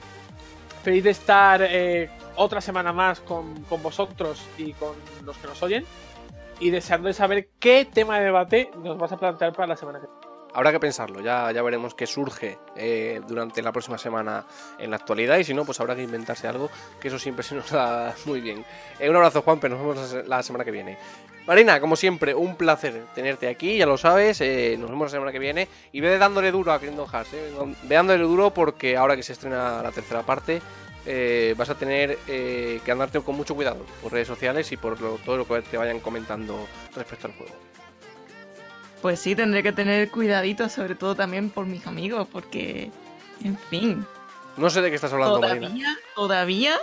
feliz de estar eh, otra semana más con, con vosotros y con los que nos oyen y deseando de saber qué tema de debate nos vas a plantear para la semana que viene. Habrá que pensarlo, ya, ya veremos qué surge eh, durante la próxima semana en la actualidad y si no, pues habrá que inventarse algo, que eso siempre se nos da muy bien. Eh, un abrazo Juan, pero nos vemos la se- la semana que viene. Marina, como siempre, un placer tenerte aquí, ya lo sabes, eh, nos vemos la semana que viene y ve dándole duro a Kingdom Hearts, ve dándole duro porque ahora que se estrena la tercera parte vas a tener que andarte con mucho cuidado por redes sociales y por todo lo que te vayan comentando respecto al juego. Pues sí, tendré que tener cuidadito, sobre todo también por mis amigos, porque, en fin, No sé de qué estás hablando, Marina. todavía, todavía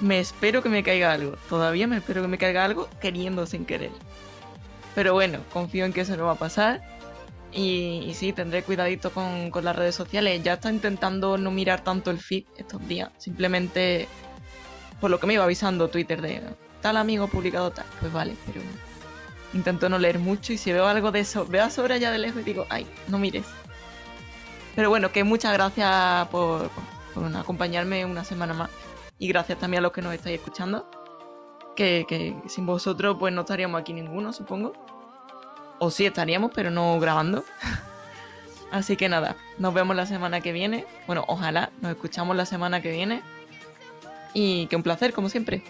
me espero que me caiga algo. Todavía me espero que me caiga algo queriendo sin querer. Pero bueno, confío en que eso no va a pasar. Y, y sí, tendré cuidadito con, con las redes sociales. Ya está intentando no mirar tanto el feed estos días. Simplemente por lo que me iba avisando Twitter de tal amigo publicado tal. Pues vale, pero intento no leer mucho. Y si veo algo de eso, veo a sobra ya de lejos y digo, ay, no mires. Pero bueno, que muchas gracias por, por acompañarme una semana más. Y gracias también a los que nos estáis escuchando. Que, que sin vosotros pues no estaríamos aquí ninguno, supongo. O sí estaríamos, pero no grabando. Así que nada, nos vemos la semana que viene. Bueno, ojalá nos escuchamos la semana que viene. Y que un placer, como siempre.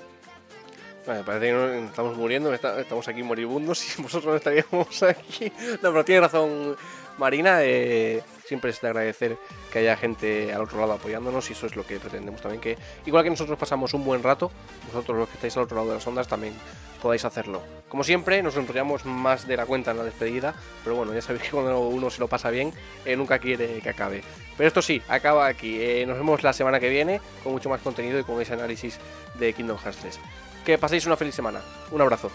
Parece que estamos muriendo, estamos aquí moribundos y vosotros no estaríamos aquí. No, pero tiene razón Marina, eh, siempre es de agradecer que haya gente al otro lado apoyándonos y eso es lo que pretendemos también, que igual que nosotros pasamos un buen rato, vosotros los que estáis al otro lado de las ondas también podáis hacerlo. Como siempre, nos enrollamos más de la cuenta en la despedida, pero bueno, ya sabéis que cuando uno se lo pasa bien, eh, nunca quiere que acabe. Pero esto sí, acaba aquí. Eh, nos vemos la semana que viene con mucho más contenido y con ese análisis de Kingdom Hearts 3. Que paséis una feliz semana. Un abrazo.